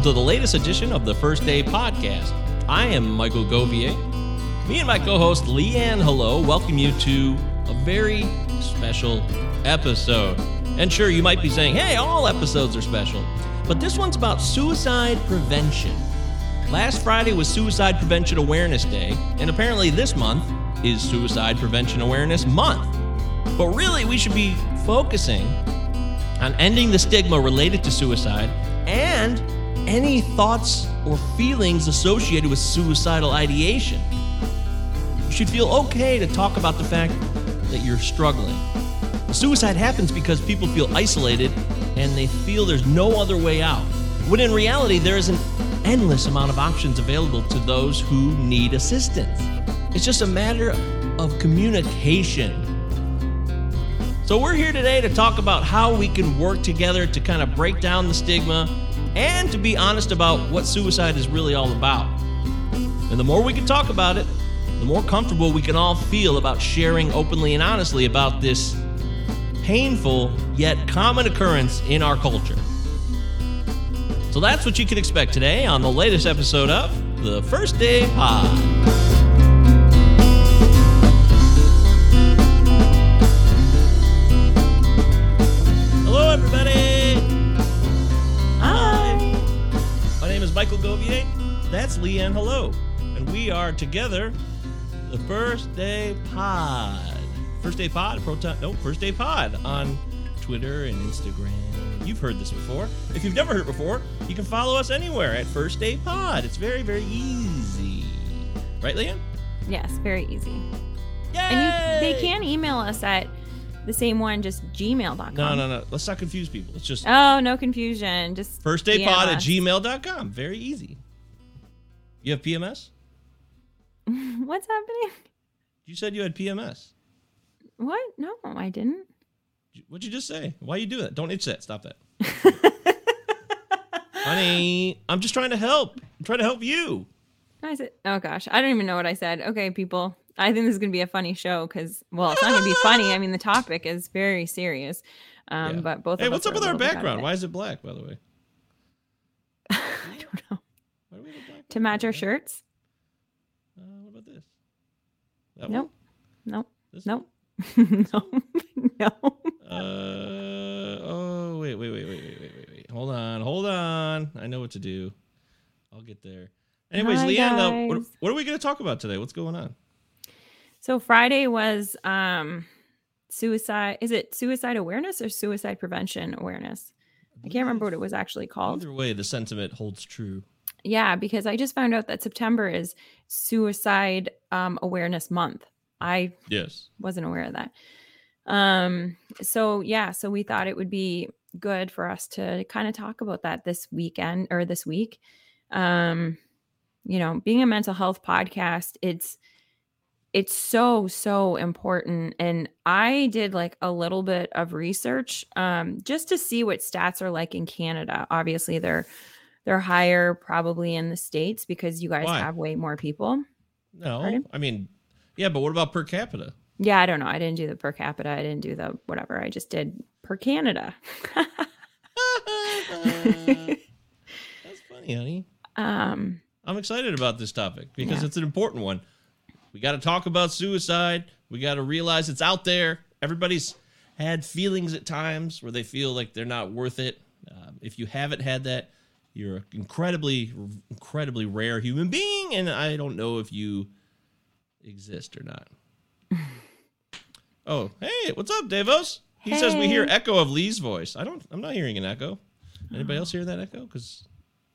welcome to the latest edition of the First Day Podcast. I am Michael Govier. Me and my co host Leanne Hello welcome you to a very special episode. And sure, you might be saying, hey, all episodes are special. But this one's about suicide prevention. Last Friday was Suicide Prevention Awareness Day, and apparently this month is Suicide Prevention Awareness Month. But really, we should be focusing on ending the stigma related to suicide and any thoughts or feelings associated with suicidal ideation. You should feel okay to talk about the fact that you're struggling. Suicide happens because people feel isolated and they feel there's no other way out. When in reality, there is an endless amount of options available to those who need assistance. It's just a matter of communication. So, we're here today to talk about how we can work together to kind of break down the stigma and to be honest about what suicide is really all about. And the more we can talk about it, the more comfortable we can all feel about sharing openly and honestly about this painful yet common occurrence in our culture. So that's what you can expect today on the latest episode of the First Day Pod. That's Leanne Hello. And we are together the First Day Pod. First Day Pod, Proton, no, First Day Pod on Twitter and Instagram. You've heard this before. If you've never heard it before, you can follow us anywhere at First Day Pod. It's very, very easy. Right, Leanne? Yes, very easy. Yay! And you, they can email us at the same one, just gmail.com. No, no, no. Let's not confuse people. It's just Oh, no confusion. Just First day pod at gmail.com. Very easy. You have PMS? What's happening? You said you had PMS. What? No, I didn't. What'd you just say? Why you do that? Don't itch that. Stop that. Honey, I'm just trying to help. I'm trying to help you. I said, oh gosh, I don't even know what I said. Okay, people, I think this is going to be a funny show because, well, it's not going to be funny. I mean, the topic is very serious. Um, Yeah. But both Hey, what's up with our little bit out of background? Why is it black, by the way? I don't know to match our shirts. Uh, what about this? That nope. One? Nope. This nope. no. no. Uh, oh, wait, wait, wait, wait, wait, wait, wait. Hold on. Hold on. I know what to do. I'll get there. Anyways, Hi, Leanna, what, what, are we going to talk about today? What's going on? So Friday was um suicide. Is it suicide awareness or suicide prevention awareness? I can't remember what it was actually called. Either way, the sentiment holds true. Yeah, because I just found out that September is suicide um awareness month. I Yes. wasn't aware of that. Um so yeah, so we thought it would be good for us to kind of talk about that this weekend or this week. Um you know, being a mental health podcast, it's it's so so important and I did like a little bit of research um just to see what stats are like in Canada. Obviously they're they're higher probably in the states because you guys Why? have way more people. No, Pardon? I mean, yeah, but what about per capita? Yeah, I don't know. I didn't do the per capita. I didn't do the whatever. I just did per Canada. That's funny, honey. um, I'm excited about this topic because Yeah. it's an important one. We got to talk about suicide. We got to realize it's out there. Everybody's had feelings at times where they feel like they're not worth it. Um, if you haven't had that, you're an incredibly, incredibly rare human being, and I don't know if you exist or not. oh, hey, what's up, Davos? He says we hear echo of Lee's voice. I don't. I'm not hearing an echo. Anybody else hear that echo? Because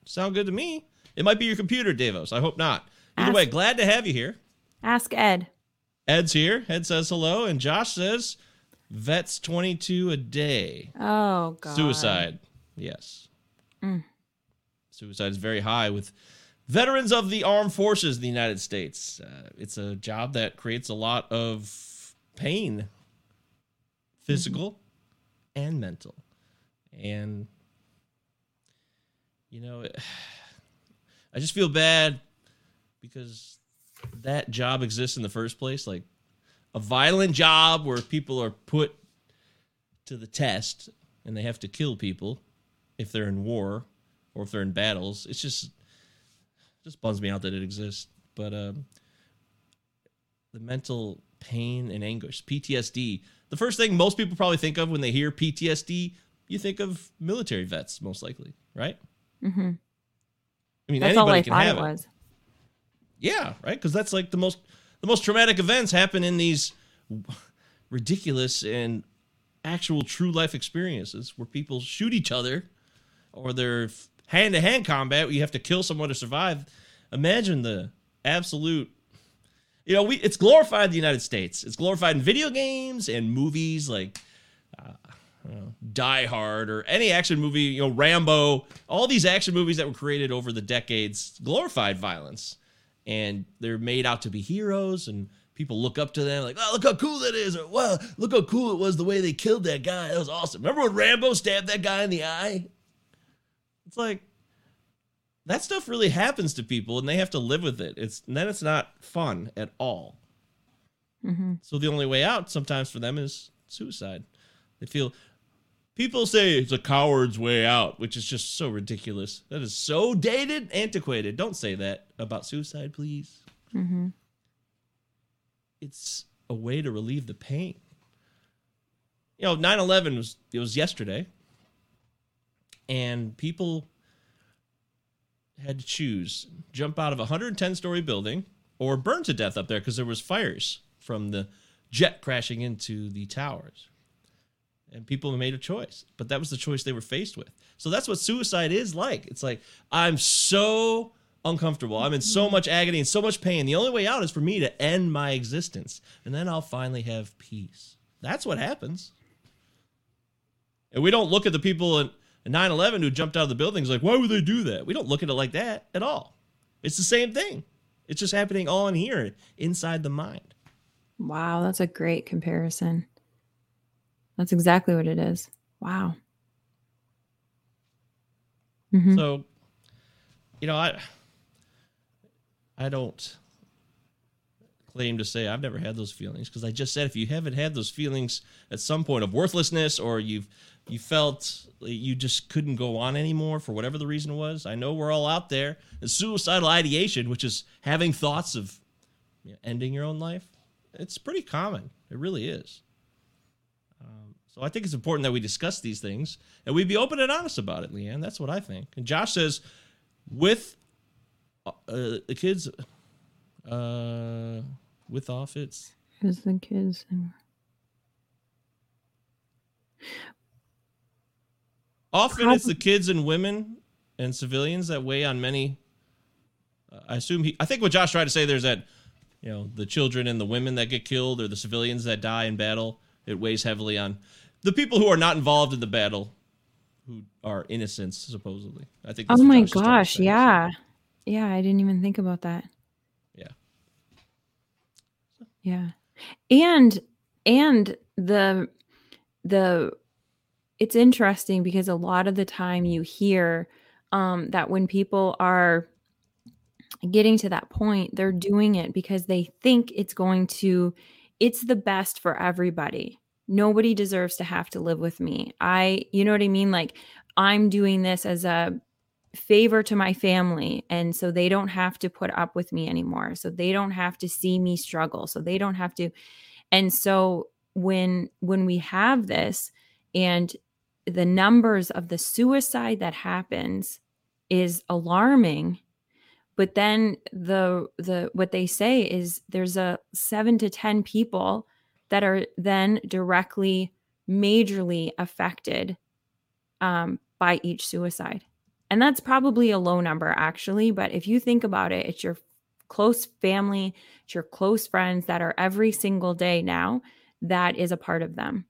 sound good to me. It might be your computer, Davos. I hope not. Either Ask- way, glad to have you here. ask Ed. Ed's here. Ed says hello, and Josh says vets 22 a day. Oh God. Suicide. Yes. Mm. Suicide is very high with veterans of the armed forces of the United States. Uh, it's a job that creates a lot of pain, physical and mental. And, you know, I just feel bad because that job exists in the first place. Like a violent job where people are put to the test and they have to kill people if they're in war or if they're in battles. It's just just bums me out that it exists. But um, the mental pain and anguish, PTSD. The first thing most people probably think of when they hear PTSD, you think of military vets, most likely, right? Mm-hmm. I mean, That's all anybody I can have it it. was. Yeah, right. Because that's like the most the most traumatic events happen in these ridiculous and actual true life experiences where people shoot each other or they're hand to hand combat where you have to kill someone to survive. Imagine the absolute. You know, we it's glorified in the United States. It's glorified in video games and movies like uh, Die Hard or any action movie. You know, Rambo. All these action movies that were created over the decades glorified violence and they're made out to be heroes and people look up to them like oh look how cool that is or wow look how cool it was the way they killed that guy that was awesome remember when rambo stabbed that guy in the eye it's like that stuff really happens to people and they have to live with it. It's then it's not fun at all. Hmm so the only way out sometimes for them is suicide. They feel people say it's a coward's way out which is just so ridiculous. That is so dated antiquated. Don't say that about suicide please. Hmm it's a way to relieve the pain. You know, 9/11 was it was yesterday and people had to choose jump out of a 110 story building or burn to death up there because there was fires from the jet crashing into the towers. And people made a choice, but that was the choice they were faced with. So that's what suicide is like. It's like I'm so uncomfortable. I'm in so mm-hmm. much agony and so much pain. The only way out is for me to end my existence, and then I'll finally have peace. That's what happens. And we don't look at the people in 9 11 who jumped out of the buildings like, why would they do that? We don't look at it like that at all. It's the same thing. It's just happening all in here, inside the mind. Wow, that's a great comparison. That's exactly what it is. Wow. Mhm. So, you know, I I don't claim to say I've never had those feelings because I just said if you haven't had those feelings at some point of worthlessness or you've you felt you just couldn't go on anymore for whatever the reason was. I know we're all out there. And suicidal ideation, which is having thoughts of you know, ending your own life, it's pretty common. It really is. Um, so I think it's important that we discuss these things and we be open and honest about it, Leanne. That's what I think. And Josh says, with uh, the kids, uh, with off it's Who's the kids? Often it's the kids and women and civilians that weigh on many. Uh, I assume he. I think what Josh tried to say there's that, you know, the children and the women that get killed or the civilians that die in battle. It weighs heavily on the people who are not involved in the battle, who are innocents supposedly. I think. Oh my Josh is trying to gosh. Yeah. Yeah. I didn't even think about that. Yeah. Yeah. And, and the, the, it's interesting because a lot of the time you hear um, that when people are getting to that point, they're doing it because they think it's going to, it's the best for everybody. Nobody deserves to have to live with me. I, you know what I mean? Like, I'm doing this as a favor to my family. And so they don't have to put up with me anymore. So they don't have to see me struggle. So they don't have to. And so when, when we have this and the numbers of the suicide that happens is alarming but then the the what they say is there's a 7 to 10 people that are then directly majorly affected um, by each suicide. And that's probably a low number actually but if you think about it it's your close family it's your close friends that are every single day now that is a part of them.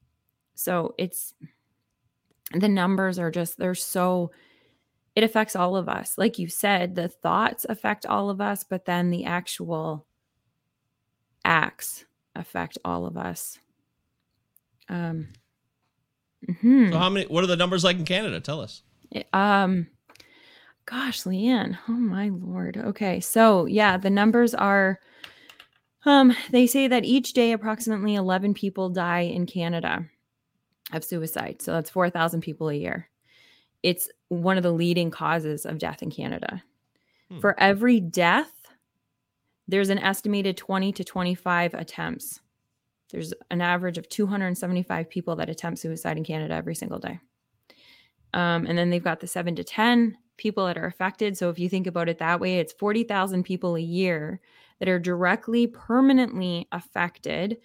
So it's the numbers are just they're so it affects all of us like you said the thoughts affect all of us but then the actual acts affect all of us um mhm. So how many? What are the numbers like in Canada? Tell us. It- um gosh leanne oh my lord okay so yeah the numbers are um they say that each day approximately 11 people die in canada of suicide so that's 4000 people a year it's one of the leading causes of death in Canada. Hmm. For every death, there's an estimated 20 to 25 attempts. There's an average of 275 people that attempt suicide in Canada every single day. Um, and then they've got the seven to 10 people that are affected. So if you think about it that way, it's 40,000 people a year that are directly, permanently affected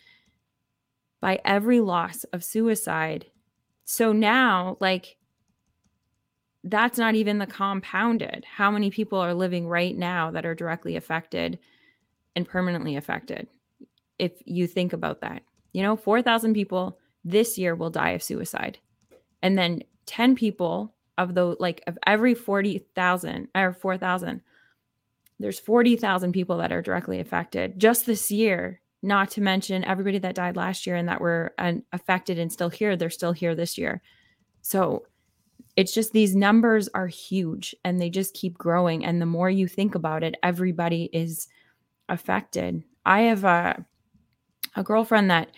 by every loss of suicide. So now, like, that's not even the compounded. How many people are living right now that are directly affected and permanently affected? If you think about that, you know, 4,000 people this year will die of suicide. And then 10 people of the like of every 40,000 or 4,000 there's 40,000 people that are directly affected just this year not to mention everybody that died last year and that were uh, affected and still here they're still here this year. So it's just these numbers are huge and they just keep growing. And the more you think about it everybody is affected. I have a a girlfriend that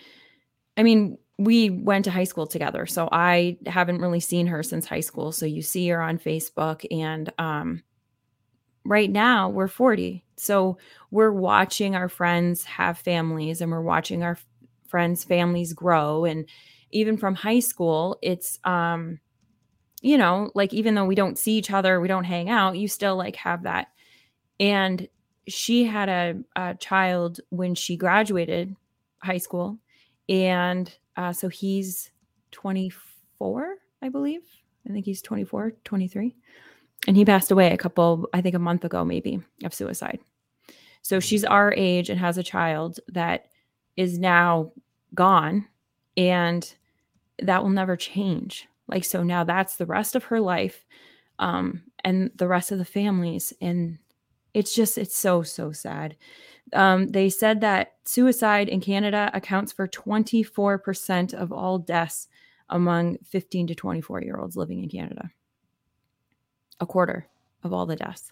i mean we went to high school together. So i haven't really seen her since high school. So you see her on facebook and um right now we're 40 so we're watching our friends have families and we're watching our friends families grow. And even from high school it's um you know like even though we don't see each other we don't hang out you still like have that. And she had a, a child when she graduated high school and uh, so he's 24 i believe. I think he's 24 23 and he passed away a couple i think a month ago maybe of suicide. So she's our age and has a child that is now gone and that will never change. Like so now that's the rest of her life um and the rest of the families and it's just it's so so sad. Um, they said that suicide in canada accounts for 24% of all deaths among 15 to 24 year olds living in canada a quarter of all the deaths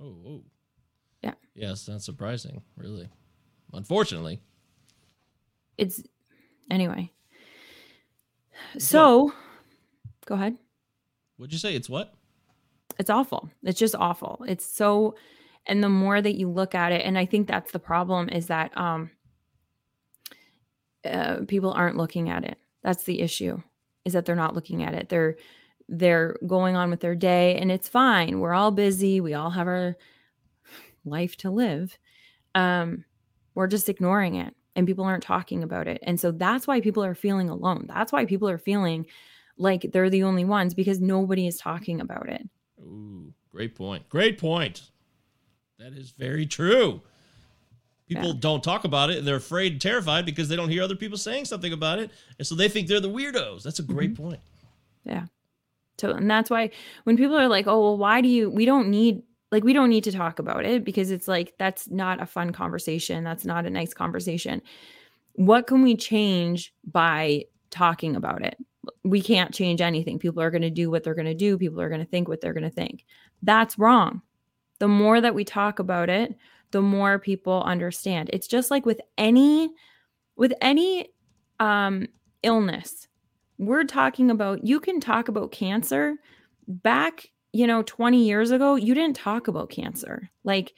Oh, oh. Yeah. Yes, that's surprising, really. Unfortunately. it's anyway so go ahead What'd you say? It's what? it's awful it's just awful it's so and the more that you look at it and i think that's the problem is that um uh, people aren't looking at it that's the issue is that they're not looking at it they're they're going on with their day and it's fine we're all busy we all have our life to live um we're just ignoring it and people aren't talking about it and so that's why people are feeling alone that's why people are feeling like they're the only ones because nobody is talking about it Ooh, great point. Great point. That is very true. People Yeah. don't talk about it and they're afraid and terrified because they don't hear other people saying something about it. And so they think they're the weirdos. That's a great Mm-hmm. point. Yeah. So, and that's why when people are like, oh, well, why do you, we don't need, like, we don't need to talk about it because it's like, that's not a fun conversation. That's not a nice conversation. What can we change by talking about it? We can't change anything. People are going to do what they're going to do. People are going to think what they're going to think. That's wrong. The more that we talk about it, the more people understand. It's just like with any, with any um, illness we're talking about you can talk about cancer. Back you know 20 years ago you didn't talk about cancer. Like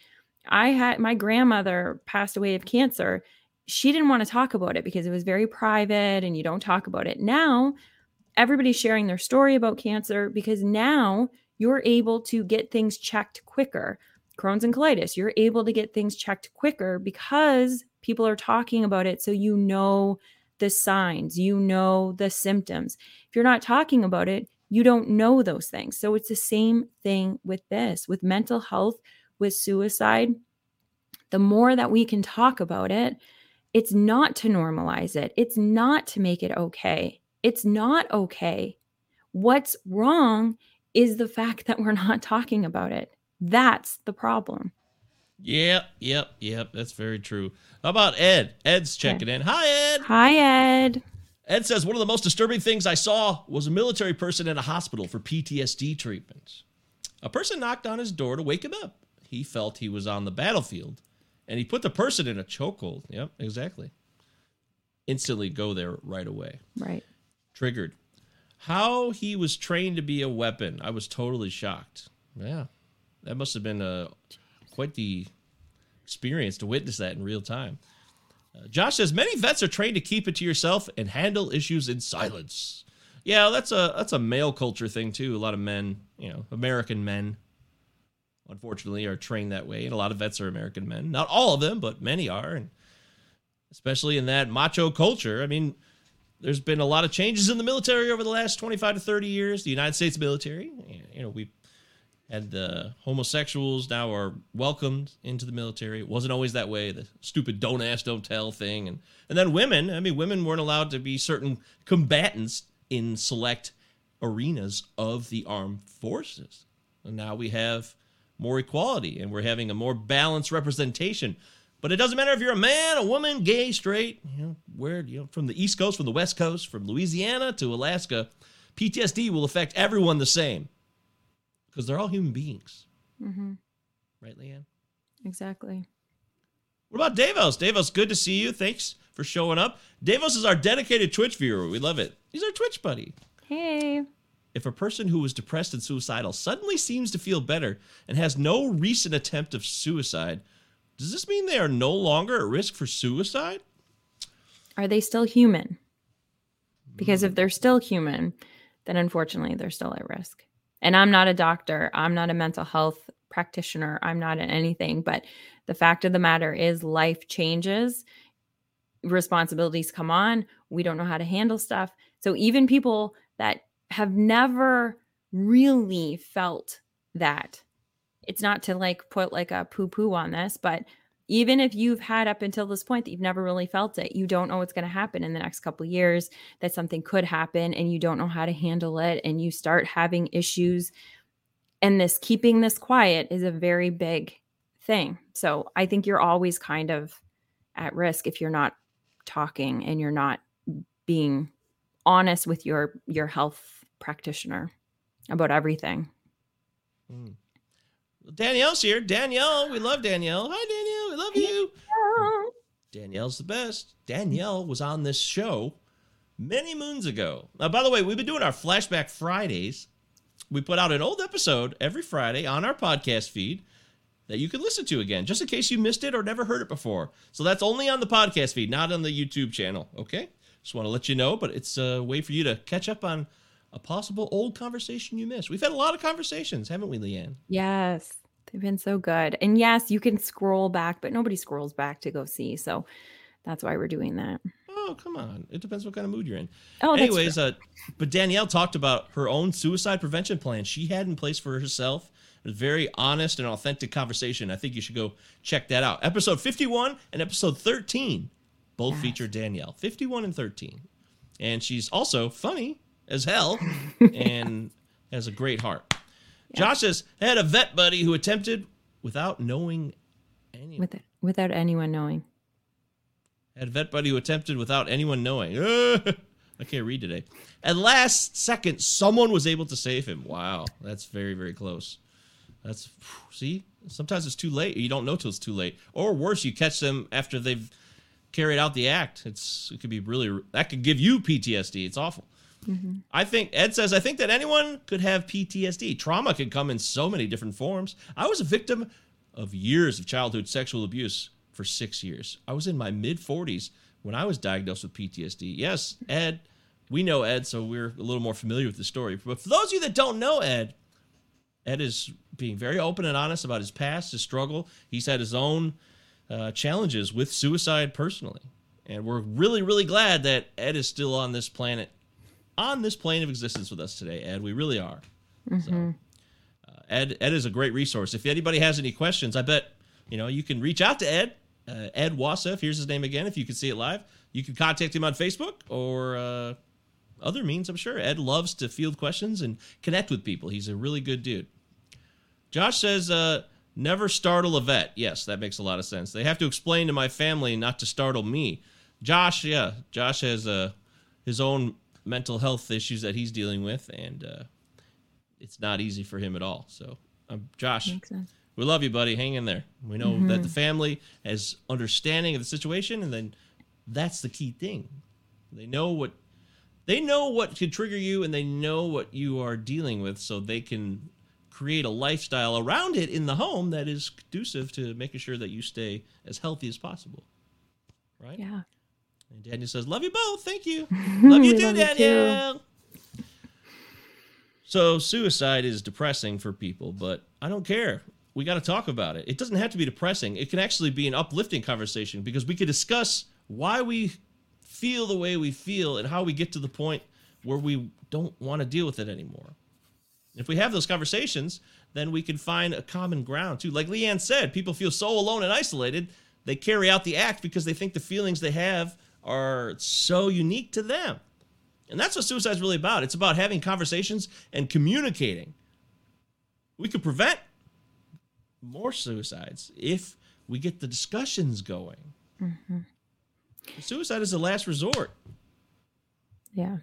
i had my grandmother passed away of cancer. She didn't want to talk about it because it was very private and you don't talk about it. Now everybody's sharing their story about cancer because now you're able to get things checked quicker. Crohn's and colitis you're able to get things checked quicker because people are talking about it so you know the signs, you know the symptoms. If you're not talking about it, you don't know those things. So it's the same thing with this, with mental health, with suicide. The more that we can talk about it, it's not to normalize it, it's not to make it okay. It's not okay. What's wrong is the fact that we're not talking about it. That's the problem. Yep, yep, yep. That's very true. How about Ed? Ed's checking in. Hi, Ed. Hi, Ed. Ed says one of the most disturbing things I saw was a military person in a hospital for PTSD treatment. A person knocked on his door to wake him up. He felt he was on the battlefield, and he put the person in a chokehold. Yep, exactly. Instantly go there right away. Right. Triggered. how he was trained to be a weapon. I was totally shocked. Yeah, that must have been a quite the experience to witness that in real time. Uh, Josh says many vets are trained to keep it to yourself and handle issues in silence. Yeah, that's a that's a male culture thing too. A lot of men, you know, American men, unfortunately, are trained that way, and a lot of vets are American men. Not all of them, but many are, and especially in that macho culture. I mean, there's been a lot of changes in the military over the last 25 to 30 years. The United States military, you know, we had the homosexuals now are welcomed into the military. It wasn't always that way. The stupid "don't ask, don't tell" thing, and and then women. I mean, women weren't allowed to be certain combatants in select arenas of the armed forces. And now we have more equality, and we're having a more balanced representation. But it doesn't matter if you're a man, a woman, gay, straight, you know, where you know, from the East Coast, from the West Coast, from Louisiana to Alaska, PTSD will affect everyone the same because they're all human beings. Mm-hmm. Right, Leanne? Exactly. What about Davos? Davos, good to see you. Thanks for showing up. Davos is our dedicated Twitch viewer. We love it. He's our Twitch buddy. Hey. If a person who was depressed and suicidal suddenly seems to feel better and has no recent attempt of suicide, does this mean they are no longer at risk for suicide? Are they still human? Because if they're still human, then unfortunately they're still at risk. And I'm not a doctor, I'm not a mental health practitioner, I'm not in anything, but the fact of the matter is life changes, responsibilities come on, we don't know how to handle stuff. So even people that have never really felt that it's not to like put like a poo poo on this, but even if you've had up until this point that you've never really felt it you don't know what's going to happen in the next couple years that something could happen and you don't know how to handle it and you start having issues. And this keeping this quiet is a very big thing. So i think you're always kind of at risk if you're not talking and you're not being honest with your your health practitioner about everything. Mm. Danielle's here. Danielle, we love Danielle. Hi, Danielle. We love you. Danielle's the best. Danielle was on this show many moons ago. Now, by the way, we've been doing our Flashback Fridays. We put out an old episode every Friday on our podcast feed that you can listen to again, just in case you missed it or never heard it before. So that's only on the podcast feed, not on the YouTube channel. Okay? Just want to let you know, but it's a way for you to catch up on a possible old conversation you missed. We've had a lot of conversations, haven't we, Leanne? Yes. They've been so good. And yes, you can scroll back, but nobody scrolls back to go see. So that's why we're doing that. Oh, come on. It depends what kind of mood you're in. Oh, Anyways, uh, but Danielle talked about her own suicide prevention plan she had in place for herself. It was very honest and authentic conversation. I think you should go check that out. Episode 51 and episode 13 both yes. feature Danielle. 51 and 13. And she's also funny as hell and has a great heart. Josh says, had a vet buddy who attempted without knowing anyone. With, without anyone knowing. Had a vet buddy who attempted without anyone knowing. I can't read today. At last second, someone was able to save him. Wow, that's very, very close. That's see, sometimes it's too late. You don't know till it's too late, or worse, you catch them after they've carried out the act. It's it could be really that could give you PTSD. It's awful. Mm-hmm. I think Ed says I think that anyone could have PTSD. Trauma can come in so many different forms. I was a victim of years of childhood sexual abuse for six years. I was in my mid 40s when I was diagnosed with PTSD. Yes, Ed, we know Ed, so we're a little more familiar with the story. But for those of you that don't know Ed, Ed is being very open and honest about his past, his struggle. He's had his own uh, challenges with suicide personally. And we're really, really glad that Ed is still on this planet on this plane of existence with us today, Ed. We really are. Mm-hmm. So, uh, Ed, Ed is a great resource. If anybody has any questions, I bet you know you can reach out to Ed. Uh, Ed Wasef, here's his name again. If you can see it live, you can contact him on Facebook or uh, other means. I'm sure Ed loves to field questions and connect with people. He's a really good dude. Josh says, uh, "Never startle a vet." Yes, that makes a lot of sense. They have to explain to my family not to startle me. Josh, yeah, Josh has uh, his own mental health issues that he's dealing with, and uh, it's not easy for him at all. So, um, Josh, we love you, buddy. Hang in there. We know mm-hmm. that the family has understanding of the situation, and then that's the key thing. They know what they know what can trigger you and they know what you are dealing with so they can create a lifestyle around it in the home that is conducive to making sure that you stay as healthy as possible right Yeah. And daniel says love you both thank you love you too love you too. daniel so suicide is depressing for people but i don't care we got to talk about it it doesn't have to be depressing it can actually be an uplifting conversation because we could discuss why we feel the way we feel and how we get to the point where we don't want to deal with it anymore. If we have those conversations, then we can find a common ground too. Like Leanne said, people feel so alone and isolated, they carry out the act because they think the feelings they have are so unique to them. And that's what suicide is really about. It's about having conversations and communicating. We could prevent more suicides if we get the discussions going. Mm-hmm. Suicide is the last resort. Yeah.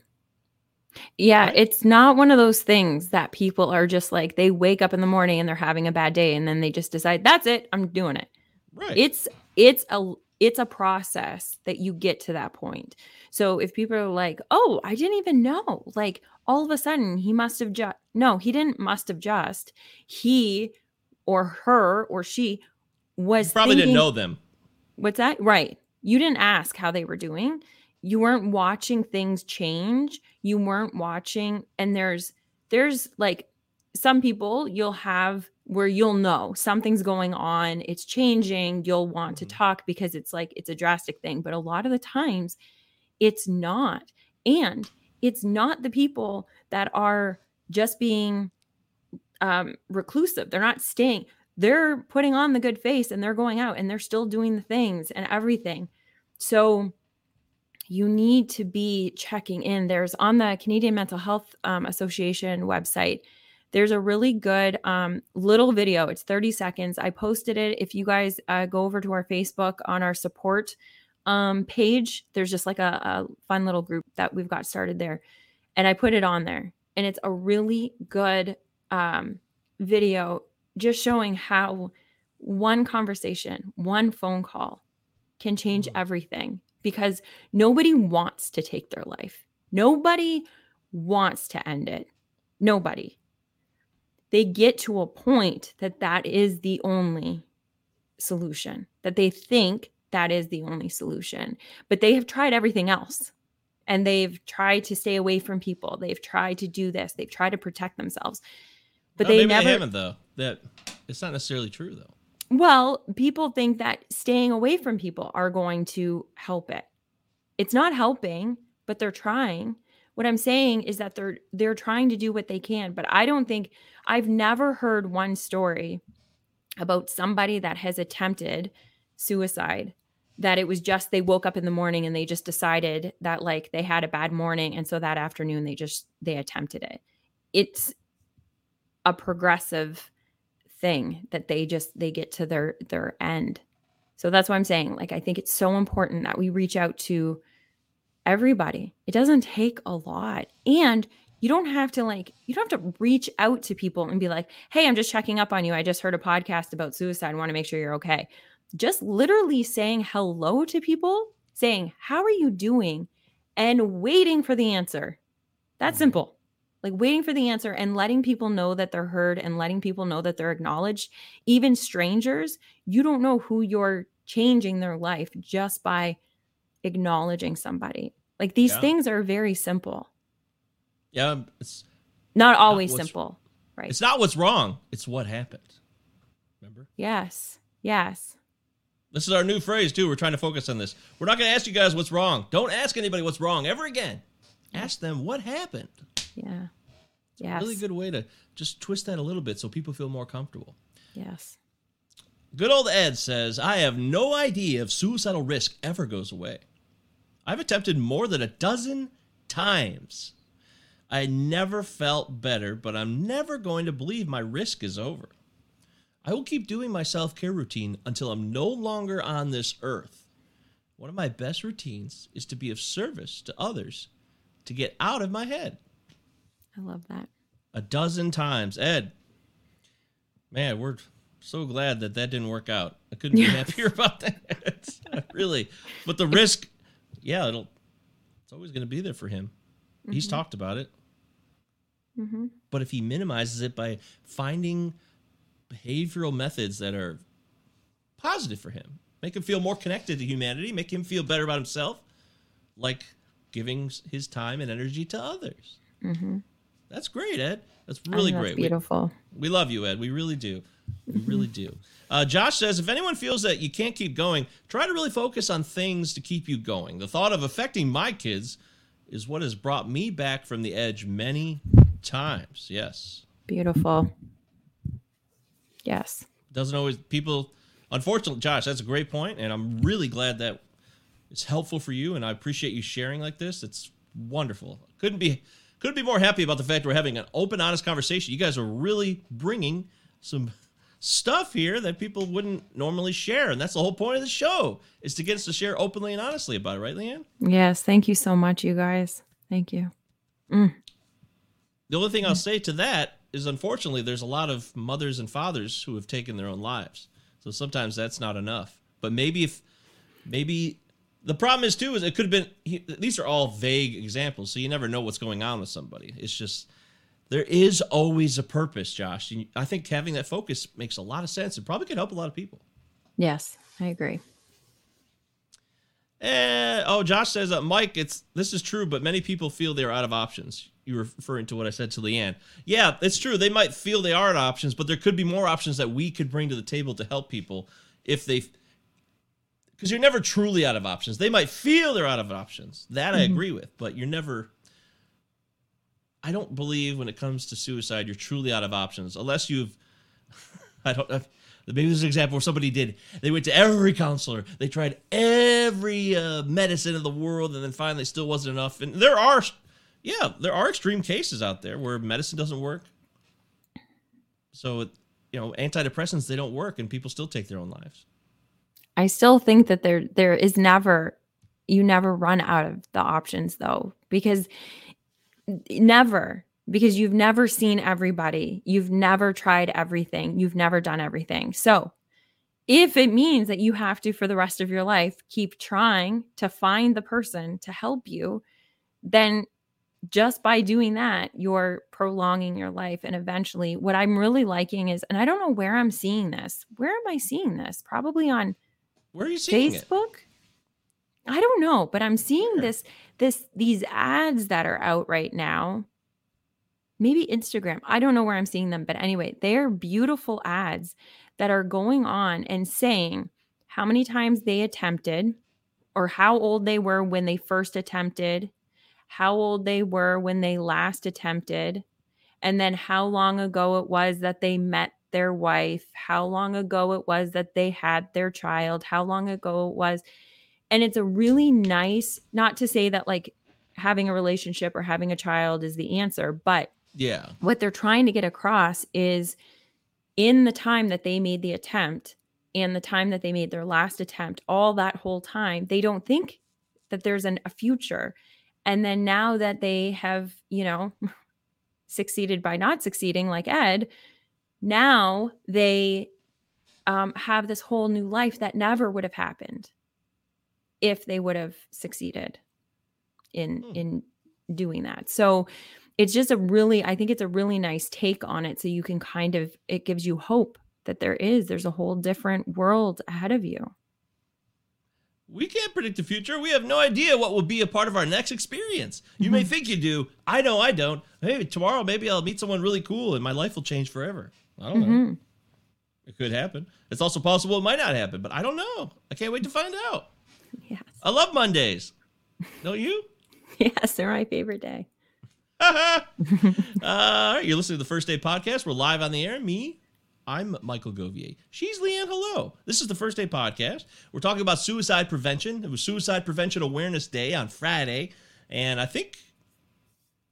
Yeah, it's not one of those things that people are just like they wake up in the morning and they're having a bad day and then they just decide that's it, I'm doing it. Right. It's it's a it's a process that you get to that point. So if people are like, "Oh, I didn't even know." Like all of a sudden he must have just No, he didn't must have just. He or her or she was You probably didn't know them. What's that? Right. You didn't ask how they were doing. You weren't watching things change. You weren't watching and there's there's like some people you'll have where you'll know something's going on, it's changing, you'll want to Mhm. talk because it's like it's a drastic thing, but a lot of the times it's not. And it's not the people that are just being um reclusive. They're not staying they're putting on the good face and they're going out and they're still doing the things and everything. So you need to be checking in. There's on the Canadian Mental Health um, Association website, there's a really good um, little video. It's 30 seconds. I posted it. If you guys uh, go over to our Facebook on our support um, page, there's just like a, a fun little group that we've got started there. And I put it on there. And it's a really good um, video just showing how one conversation, one phone call can change Mm. everything because nobody wants to take their life. Nobody wants to end it. Nobody. They get to a point that that is the only solution, that they think that is the only solution, but they have tried everything else. And they've tried to stay away from people. They've tried to do this. They've tried to protect themselves. But Well, they maybe never they haven't though. That it's not necessarily true though. well, people think that staying away from people are going to help it. It's not helping, but they're trying. What I'm saying is that they're they're trying to do what they can, but I don't think I've never heard one story about somebody that has attempted suicide that it was just they woke up in the morning and they just decided that like they had a bad morning and so that afternoon they just they attempted it. It's a progressive thing that they just they get to their their end so that's why i'm saying like i think it's so important that we reach out to everybody. It doesn't take a lot. And you don't have to like you don't have to reach out to people and be like hey i'm just checking up on you. I just heard a podcast about suicide. I want to make sure you're okay. Just literally saying hello to people saying how are you doing? and waiting for the answer. That's Mhm. simple. Like waiting for the answer and letting people know that they're heard and letting people know that they're acknowledged. Even strangers you don't know who you're changing their life just by acknowledging somebody like these Yeah. things are very simple Yeah, it's not always what's- simple right it's not what's wrong. It's what happened. Remember? yes yes This is our new phrase too. We're trying to focus on this. We're not going to ask you guys what's wrong. Don't ask anybody what's wrong ever again. Ask them what happened. yeah Yeah. really good way to just twist that a little bit so people feel more comfortable. yes Good old Ed says, I have no idea if suicidal risk ever goes away. I've attempted more than a dozen times. I never felt better, but I'm never going to believe my risk is over. I will keep doing my self care routine until I'm no longer on this earth. One of my best routines is to be of service to others to get out of my head. i love that A dozen times. Ed, man, we're so glad that that didn't work out. I couldn't be Yes. happier about that. really. But the risk, yeah, it'll, it's always going to be there for him. He's talked about it. hmm But if he minimizes it by finding behavioral methods that are positive for him, make him feel more connected to humanity, make him feel better about himself, like giving his time and energy to others. hmm That's great, Ed. That's really That's great. We- beautiful. We, love you, Ed. We really do. We really do. Uh, Josh says if anyone feels that you can't keep going, try to really focus on things to keep you going. The thought of affecting my kids is what has brought me back from the edge many times. Yes. Beautiful. Yes. doesn't always people unfortunately josh that's a great point and i'm really glad that it's helpful for you and i appreciate you sharing like this it's wonderful couldn't be couldn't be more happy about the fact we're having an open honest conversation you guys are really bringing some stuff here that people wouldn't normally share and that's the whole point of the show is to get us to share openly and honestly about it right leanne Yes. Thank you so much, you guys. Thank you. Mm. the only thing i'll say to that is unfortunately there's a lot of mothers and fathers who have taken their own lives so sometimes that's not enough but maybe if maybe the problem is too is it could have been he, these are all vague examples so you never know what's going on with somebody it's just there is always a purpose josh and i think having that focus makes a lot of sense and probably could help a lot of people Yes, I agree. Eh, oh, Josh says, uh, Mike, it's this is true, but many people feel they're out of options. You were referring to what I said to Leanne. Yeah, it's true. They might feel they are out of options, but there could be more options that we could bring to the table to help people if they. Because you're never truly out of options. They might feel they're out of options. That I agree with, but you're never. I don't believe when it comes to suicide, you're truly out of options unless you've. I don't know. Maybe there's an example where somebody did. They went to every counselor. They tried every uh, medicine in the world, and then finally, still wasn't enough. And there are, yeah, there are extreme cases out there where medicine doesn't work. So, you know, antidepressants they don't work, and people still take their own lives. I still think that there there is never you never run out of the options though because never because you've never seen everybody. You've never tried everything. You've never done everything. So, if it means that you have to for the rest of your life keep trying to find the person to help you, then just by doing that, you're prolonging your life. And eventually, what I'm really liking is, and I don't know where I'm seeing this. Where am I seeing this? Probably on Where are you seeing it? I don't know, but I'm seeing this this these ads that are out right now. Maybe Instagram. I don't know where I'm seeing them, but anyway, they're beautiful ads that are going on and saying how many times they attempted or how old they were when they first attempted, how old they were when they last attempted, and then how long ago it was that they met their wife, how long ago it was that they had their child, how long ago it was. And it's a really nice, not to say that like having a relationship or having a child is the answer, but Yeah, what they're trying to get across is in the time that they made the attempt and the time that they made their last attempt, all that whole time, they don't think that there's an, a future. And then now that they have, you know, succeeded by not succeeding, like Ed, now they um, have this whole new life that never would have happened if they would have succeeded in Hmm. in doing that. So it's just a really I think it's a really nice take on it so you can kind of it gives you hope that there is there's a whole different world ahead of you. we can't predict the future. We have no idea what will be a part of our next experience. You may think you do. I know I don't. Hey, tomorrow maybe I'll meet someone really cool and my life will change forever. I don't know. Mhm. It could happen. It's also possible it might not happen, but I don't know. I can't wait to find out. Yes. I love Mondays. Don't you? Yes, they're my favorite day. uh, all right, you're listening to the First Day Podcast. We're live on the air. Me, I'm Michael Govier. She's Leanne. Hello. This is the First Day Podcast. We're talking about suicide prevention. It was Suicide Prevention Awareness Day on Friday, and I think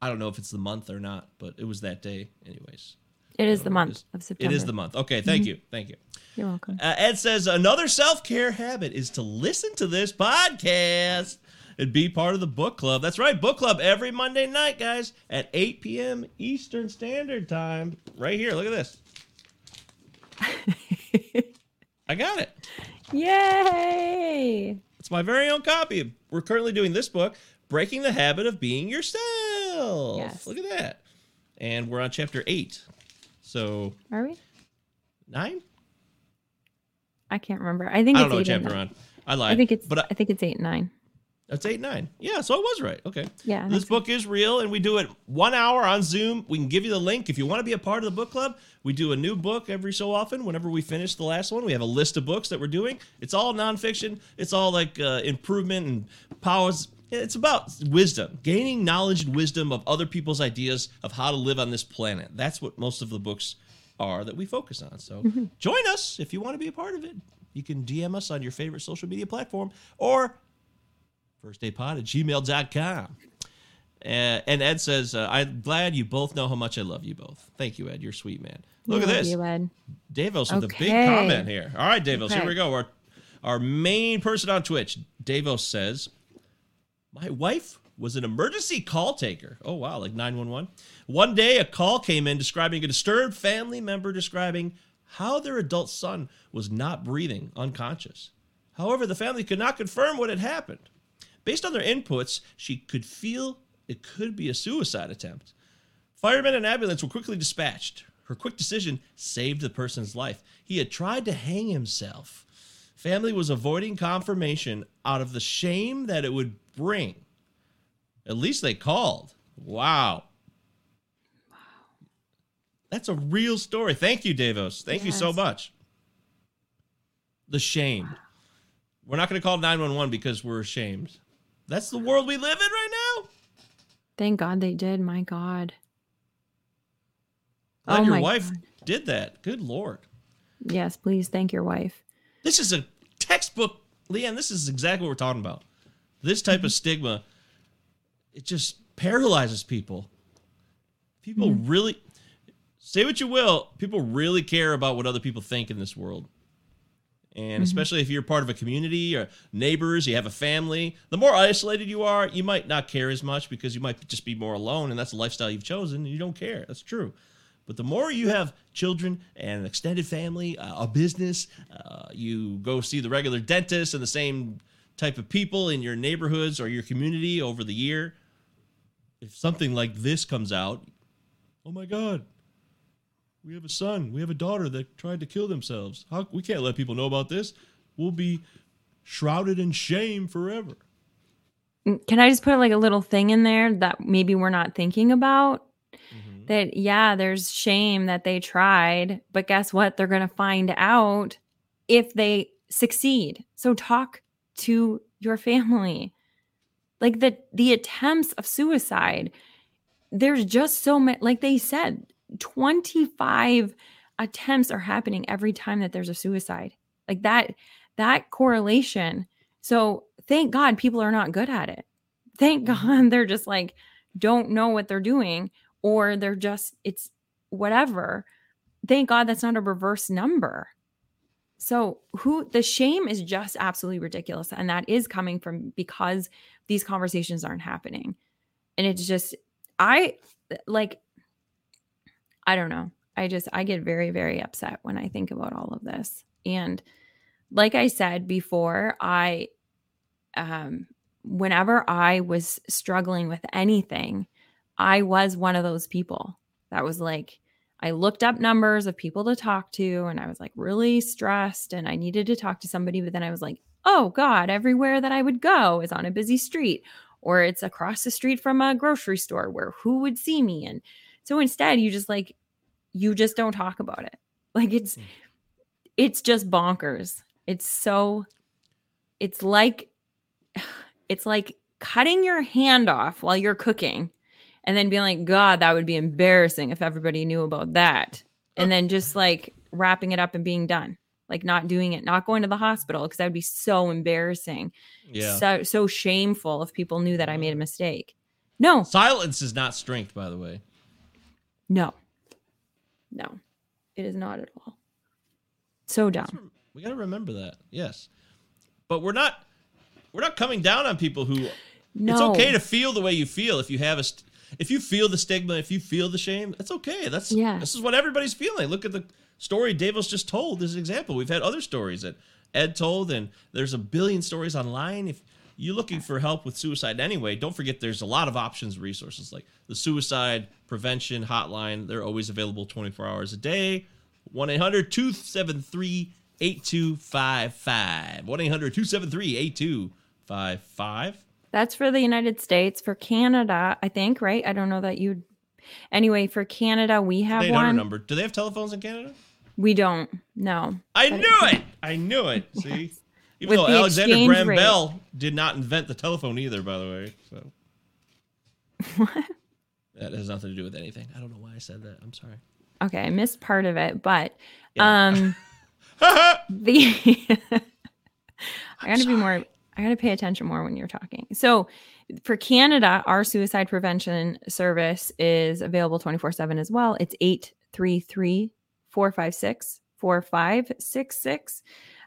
I don't know if it's the month or not, but it was that day, anyways. It is the month of September. It is the month. Okay, thank you, thank you. You're welcome. Uh, Ed says another self care habit is to listen to this podcast and be part of the book club. That's right, book club every Monday night, guys, at 8 p.m. Eastern Standard Time. Right here. Look at this. I got it. Yay! It's my very own copy. We're currently doing this book, Breaking the Habit of Being Yourself. Yes. Look at that. And we're on chapter 8. So, Are we? 9? I can't remember. I think I it's don't know what eight and chapter nine. on. I lied. I think it's. but I, I think it's eight and nine. That's eight nine. Yeah, so I was right. Okay. Yeah. This so. book is real, and we do it one hour on Zoom. We can give you the link if you want to be a part of the book club. We do a new book every so often. Whenever we finish the last one, we have a list of books that we're doing. It's all nonfiction. It's all like uh, improvement and powers. It's about wisdom, gaining knowledge and wisdom of other people's ideas of how to live on this planet. That's what most of the books are that we focus on. So Mm-hmm. join us if you want to be a part of it. You can DM us on your favorite social media platform or firstdaypod at gmail.com. Uh, and Ed says, uh, I'm glad you both know how much I love you both. Thank you, Ed. You're a sweet man. Look at this. you, Ed. Davos with a big comment here. All right, Davos, here we go. Our, our main person on Twitch, Davos says, My wife was an emergency call taker. Oh, wow, like 911. One day, a call came in describing a disturbed family member describing how their adult son was not breathing, unconscious. However, the family could not confirm what had happened. Based on their inputs, she could feel it could be a suicide attempt. Firemen and ambulance were quickly dispatched. Her quick decision saved the person's life. He had tried to hang himself. Family was avoiding confirmation out of the shame that it would bring. At least they called. Wow. Wow. That's a real story. Thank you, Davos. Thank you so much. The shame. We're not going to call 911 because we're ashamed. That's the world we live in right now. Thank God they did. My God. Glad Oh your wife God. did that. Good Lord. Yes, please thank your wife. This is a textbook, Leanne. This is exactly what we're talking about. This type of stigma, it just paralyzes people. People really, say what you will, people really care about what other people think in this world. And especially if you're part of a community or neighbors, you have a family, the more isolated you are, you might not care as much because you might just be more alone, and that's the lifestyle you've chosen, and you don't care. That's true. But the more you have children and an extended family, uh, a business, uh, you go see the regular dentist and the same type of people in your neighborhoods or your community over the year. If something like this comes out, oh my God, we have a son, we have a daughter that tried to kill themselves. How we can't let people know about this. We'll be shrouded in shame forever. Mm, Can I just put like a little thing in there that maybe we're not thinking about? That, yeah, there's shame that they tried, but guess what? They're going to find out if they succeed. So talk to your family. Like the the attempts of suicide, there's just so many like they said, 25 attempts are happening every time that there's a suicide. Like that that correlation. So thank God people are not good at it. Thank mm-hmm. God they're just like don't know what they're doing or they're just it's whatever. Thank God that's not a reverse number. So who the shame is just absolutely ridiculous and that is coming from because these conversations aren't happening. And it's just I like I don't know. I just I get very very upset when I think about all of this. And like I said before, I um whenever I was struggling with anything, I was one of those people that was like I looked up numbers of people to talk to and I was like really stressed and I needed to talk to somebody but then I was like, "Oh god, everywhere that I would go is on a busy street or it's across the street from a grocery store where who would see me?" And so instead, you just like you just don't talk about it. Like it's Mm. it's just bonkers. It's so it's like it's like cutting your hand off while you're cooking and then being like, God, that would be embarrassing if everybody knew about that. And then just like wrapping it up and being done. Like not doing it, not going to the hospital because that would be so embarrassing. Yeah. So so shameful if people knew that I made a mistake. No, Silence is not strength, by the way. no. No. It is not at all. So dumb. We got to remember that. Yes. But we're not we're not coming down on people who No. It's okay to feel the way you feel if you have a if you feel the stigma, if you feel the shame, that's okay. That's Yeah. this is what everybody's feeling. Look at the story Davos just told as an example. We've had other stories that Ed told, and there's a billion stories online. If you're looking for help with suicide anyway, don't forget there's a lot of options, resources like the suicide prevention hotline. They're always available 24 hours a day. 1 800 273 8255. 1 800 273 8255. That's for the United States. For Canada, I think, right? I don't know that you. Anyway, for Canada, we have They one. number. Do they have telephones in Canada? We don't. No. I knew it. I knew it. See? Even With though the Alexander exchange Graham rate. Bell did not invent the telephone either, by the way. So What? that has nothing to do with anything. I don't know why I said that. I'm sorry. Okay, I missed part of it, but Yeah. um the I gotta be more I gotta pay attention more when you're talking. So for Canada, our suicide prevention service is available 24-7 as well. It's 833-456-4566.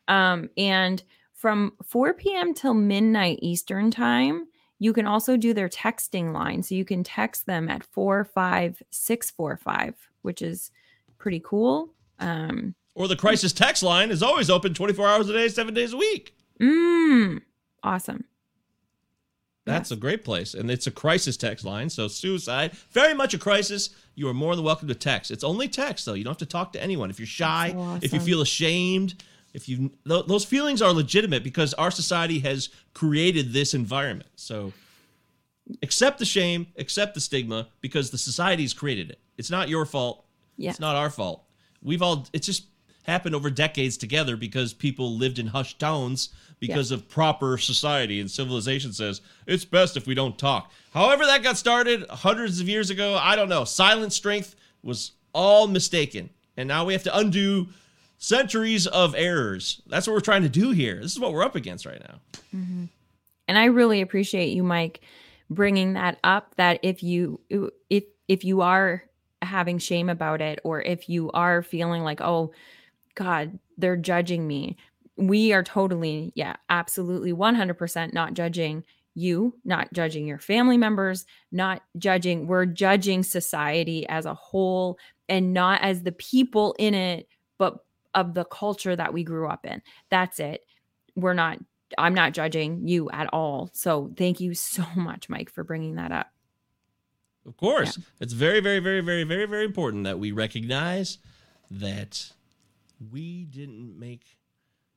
Um, and from 4 p.m. till midnight Eastern time, you can also do their texting line. So you can text them at 45645, which is pretty cool. Um, or the crisis text line is always open 24 hours a day, seven days a week. mm, awesome. That's a great place. And it's a crisis text line. So suicide, very much a crisis. You are more than welcome to text. It's only text, though. You don't have to talk to anyone. If you're shy, That's if you feel ashamed, if you th- those feelings are legitimate because our society has created this environment. So accept the shame, accept the stigma because the society's created it. It's not your fault. Yeah. It's not our fault. We've all it's just happened over decades together because people lived in hushed tones because of proper society and civilization says it's best if we don't talk. However that got started hundreds of years ago, I don't know. Silent strength was all mistaken. And now we have to undo centuries of errors. That's what we're trying to do here. This is what we're up against right now. Mm-hmm. and i really appreciate you mike bringing that up that if you if if you are having shame about it or if you are feeling like oh god they're judging me we are totally yeah absolutely 100% not judging you not judging your family members not judging we're judging society as a whole and not as the people in it but of the culture that we grew up in that's it we're not I'm not judging you at all. So thank you so much, Mike, for bringing that up. Of course. It's very, very, very, very, very, very important that we recognize that we didn't make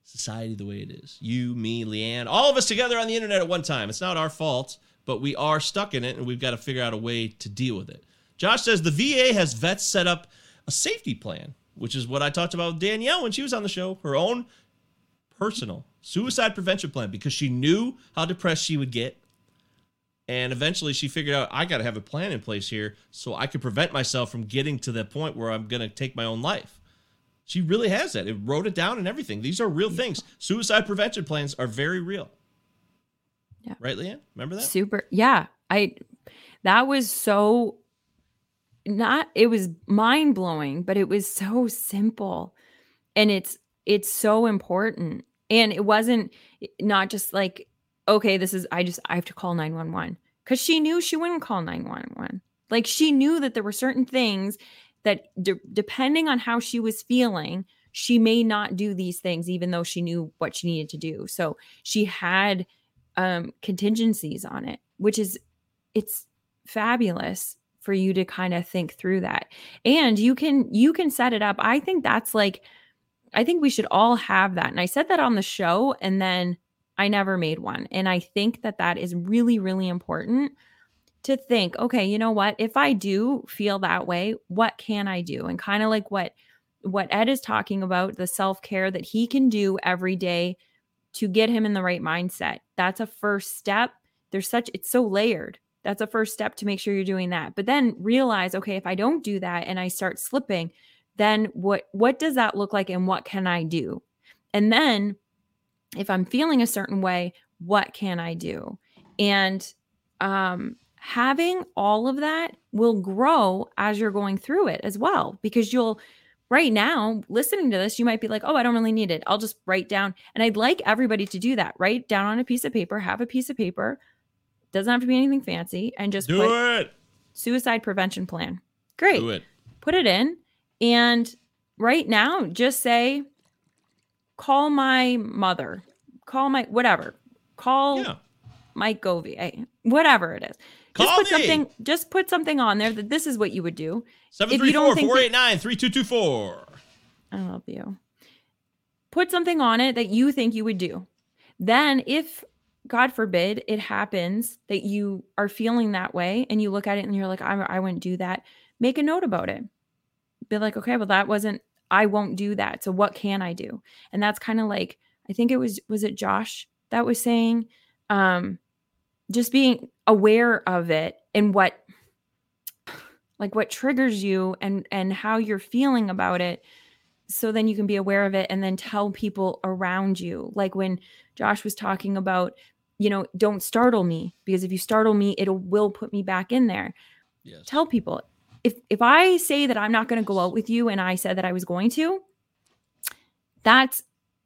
society the way it is. You, me, Leanne, all of us together on the internet at one time. It's not our fault, but we are stuck in it and we've got to figure out a way to deal with it. Josh says the VA has vets set up a safety plan, which is what I talked about with Danielle when she was on the show, her own personal suicide prevention plan because she knew how depressed she would get and eventually she figured out I got to have a plan in place here so I could prevent myself from getting to the point where I'm going to take my own life. She really has that. It wrote it down and everything. These are real things. Suicide prevention plans are very real. Yeah. Right, Leanne? Remember that? Super. Yeah. I, that was so not, it was mind blowing, but it was so simple. And it's, it's so important. And it wasn't not just like, okay, this is, I just, I have to call 911 because she knew she wouldn't call 911. Like she knew that there were certain things that de- depending on how she was feeling, she may not do these things, even though she knew what she needed to do. So she had um, contingencies on it, which is, it's fabulous for you to kind of think through that. And you can, you can set it up. I think that's like, I think we should all have that. And I said that on the show and then I never made one. And I think that that is really, really important to think, okay, you know what? If I do feel that way, what can I do? And kind of like what what Ed is talking about, the self-care that he can do every day to get him in the right mindset. That's a first step. There's such it's so layered. That's a first step to make sure you're doing that. But then realize, okay, if I don't do that and I start slipping, then what what does that look like and what can I do? And then if I'm feeling a certain way, what can I do? And um having all of that will grow as you're going through it as well because you'll right now listening to this you might be like oh i don't really need it i'll just write down and i'd like everybody to do that write down on a piece of paper have a piece of paper doesn't have to be anything fancy and just Do put it. suicide prevention plan great Do it. put it in and right now just say call my mother call my whatever call Yeah. Mike Govey, eh, whatever it is. Call just put me. something just put something on there that this is what you would do. If you don't 489 3224 I love you. Put something on it that you think you would do. Then, if God forbid it happens that you are feeling that way and you look at it and you're like, I, I wouldn't do that, make a note about it. Be like, okay, well, that wasn't, I won't do that. So, what can I do? And that's kind of like, I think it was, was it Josh that was saying, um, just being aware of it and what, like what triggers you and and how you're feeling about it so then you can be aware of it and then tell people around you. Like when josh was talking about you know don't startle me because if you startle me it will put me back in there. Yes. tell people if if i say that i'm not going to go out with you and i said that i was going to that's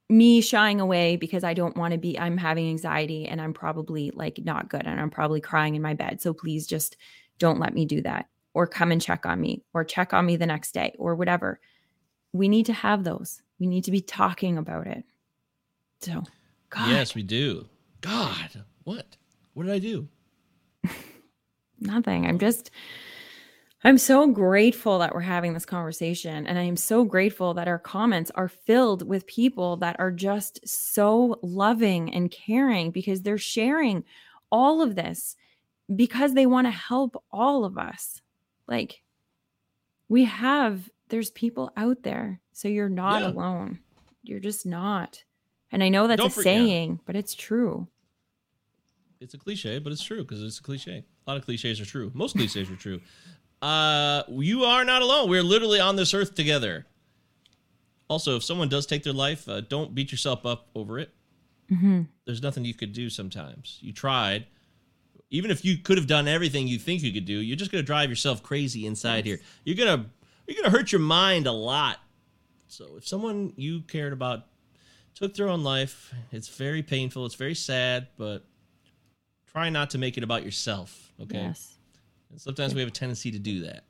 me shying away because i don't want to be i'm having anxiety and i'm probably like not good and i'm probably crying in my bed so please just don't let me do that or come and check on me or check on me the next day or whatever we need to have those we need to be talking about it so god Yes, we do. God, what? What did I do? nothing i'm just i'm so grateful that we're having this conversation and i am so grateful that our comments are filled with people that are just so loving and caring because they're sharing all of this because they want to help all of us like we have there's people out there so you're not Yeah. alone you're just not and i know that's Don't a saying but it's true It's a cliche, but it's true because it's a cliche. A lot of cliches are true. Most cliches are true. Uh, you are not alone. We're literally on this earth together. Also, if someone does take their life, uh, don't beat yourself up over it. hmm There's nothing you could do sometimes. You tried. Even if you could have done everything you think you could do, you're just gonna drive yourself crazy inside here. You're gonna you're gonna hurt your mind a lot. So if someone you cared about took their own life, it's very painful. It's very sad, but try not to make it about yourself. Okay. yes And sometimes we have a tendency to do that.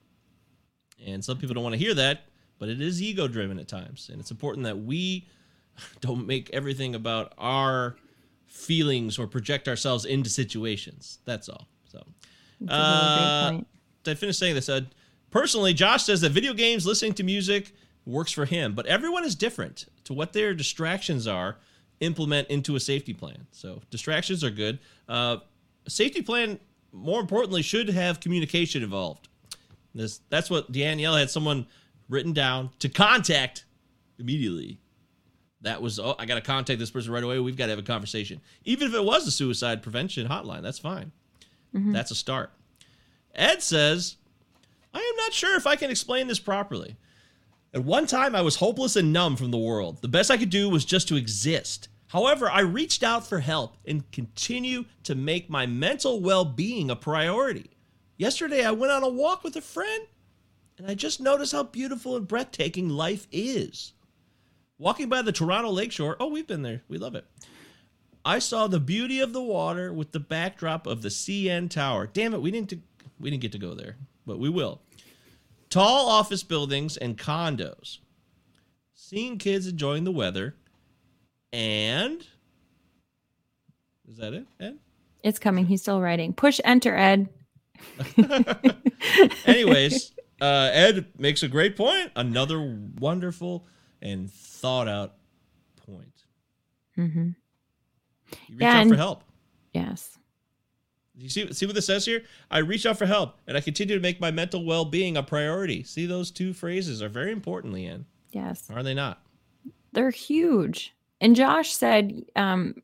And some people don't want to hear that, but it is ego driven at times. And it's important that we don't make everything about our feelings or project ourselves into situations. That's all. So, That's a really great Uh, I finish saying this? Uh, personally, Josh says that video games, listening to music works for him, but everyone is different to what their distractions are. Implement into a safety plan. So distractions are good. Uh, safety plan, more importantly, should have communication involved. This that's what Danielle had someone written down to contact immediately. That was oh, I got to contact this person right away. We've got to have a conversation, even if it was a suicide prevention hotline. That's fine. Mm-hmm. That's a start. Ed says, I am not sure if I can explain this properly. At one time, I was hopeless and numb from the world. The best I could do was just to exist. However, I reached out for help and continue to make my mental well being a priority. Yesterday, I went on a walk with a friend, and I just noticed how beautiful and breathtaking life is. Walking by the Toronto Lakeshore, oh, we've been there. We love it. I saw the beauty of the water with the backdrop of the CN Tower. Damn it, we didn't we didn't get to go there, but we will. Tall office buildings and condos. Seeing kids enjoying the weather, and is that it? Ed? It's coming. He's still writing. Push enter, Ed. Anyways, uh, Ed makes a great point. Another wonderful and thought out point. Mm-hmm. You reach Yeah, out for help. Yes. You see, see what this says here? I reach out for help, and I continue to make my mental well-being a priority. See, those two phrases are very important, Leanne. Yes. Are they not? They're huge. And Josh said, um,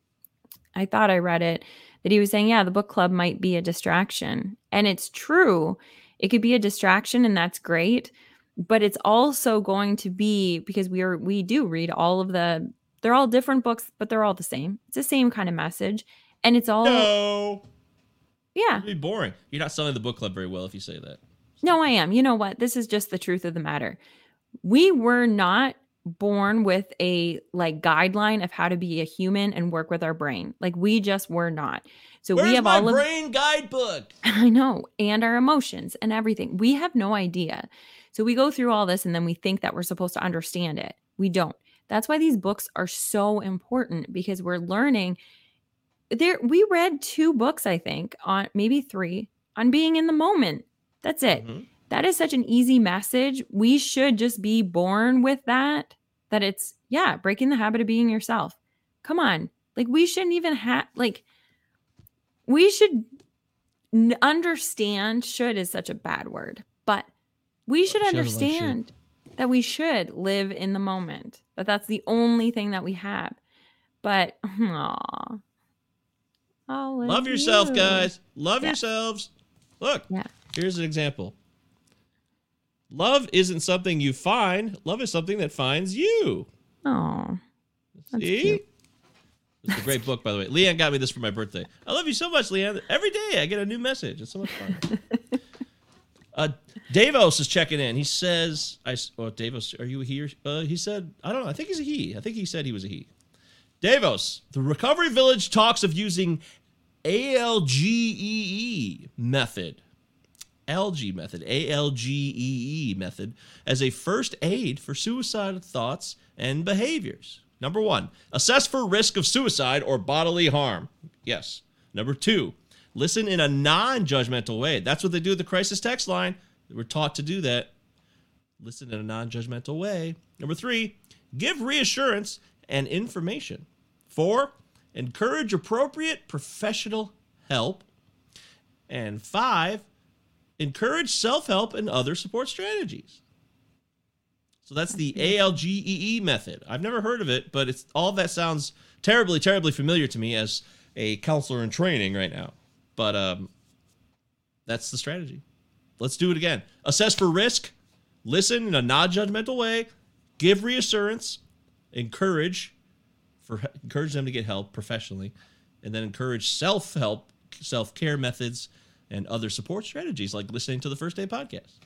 I thought I read it, that he was saying, yeah, the book club might be a distraction. And it's true. It could be a distraction, and that's great. But it's also going to be because we are we do read all of the they're all different books, but they're all the same. It's the same kind of message. And it's all No, yeah. it'd be boring. You're not selling the book club very well if you say that. No, I am. You know what? This is just the truth of the matter. We were not born with a like guideline of how to be a human and work with our brain. Like we just were not. So Where's we have all of brain guidebook? I know, and our emotions and everything. We have no idea. So we go through all this and then we think that we're supposed to understand it. We don't. That's why these books are so important because we're learning there we read two books, I think, on maybe three on being in the moment. That's it. Mhm. That is such an easy message. We should just be born with that. That it's yeah, breaking the habit of being yourself. Come on. Like we shouldn't even have like we should understand should is such a bad word, but we should doesn't should. understand that we should live in the moment. That that's the only thing that we have. But aw, Love yourself, you. guys. Love Yeah. yourselves. Look, Yeah. here's an example. Love isn't something you find. Love is something that finds you. Oh, See? cute. It's a great book, by the way. Leanne got me this for my birthday. I love you so much, Leanne. Every day I get a new message. It's so much fun. uh, Davos is checking in. He says, "I." Well, Davos, are you here? Uh, he said, "I don't know. I think he's a he. I think he said he was a he." Davos, the Recovery Village talks of using ALGEE E method, ALGEE method, ALGEE E method as a first aid for suicidal thoughts and behaviors. Number one, assess for risk of suicide or bodily harm. Yes. Number two, listen in a non judgmental way. That's what they do at the crisis text line. We're taught to do that. Listen in a non judgmental way. Number three, give reassurance and information. Four, encourage appropriate professional help. And five, encourage self help and other support strategies. So that's the ALGEE method. I've never heard of it, but it's all that sounds terribly, terribly familiar to me as a counselor in training right now. But um, that's the strategy. Let's do it again. Assess for risk, listen in a non-judgmental way, give reassurance, encourage for encourage them to get help professionally, and then encourage self-help, self-care methods, and other support strategies like listening to the First Day podcast.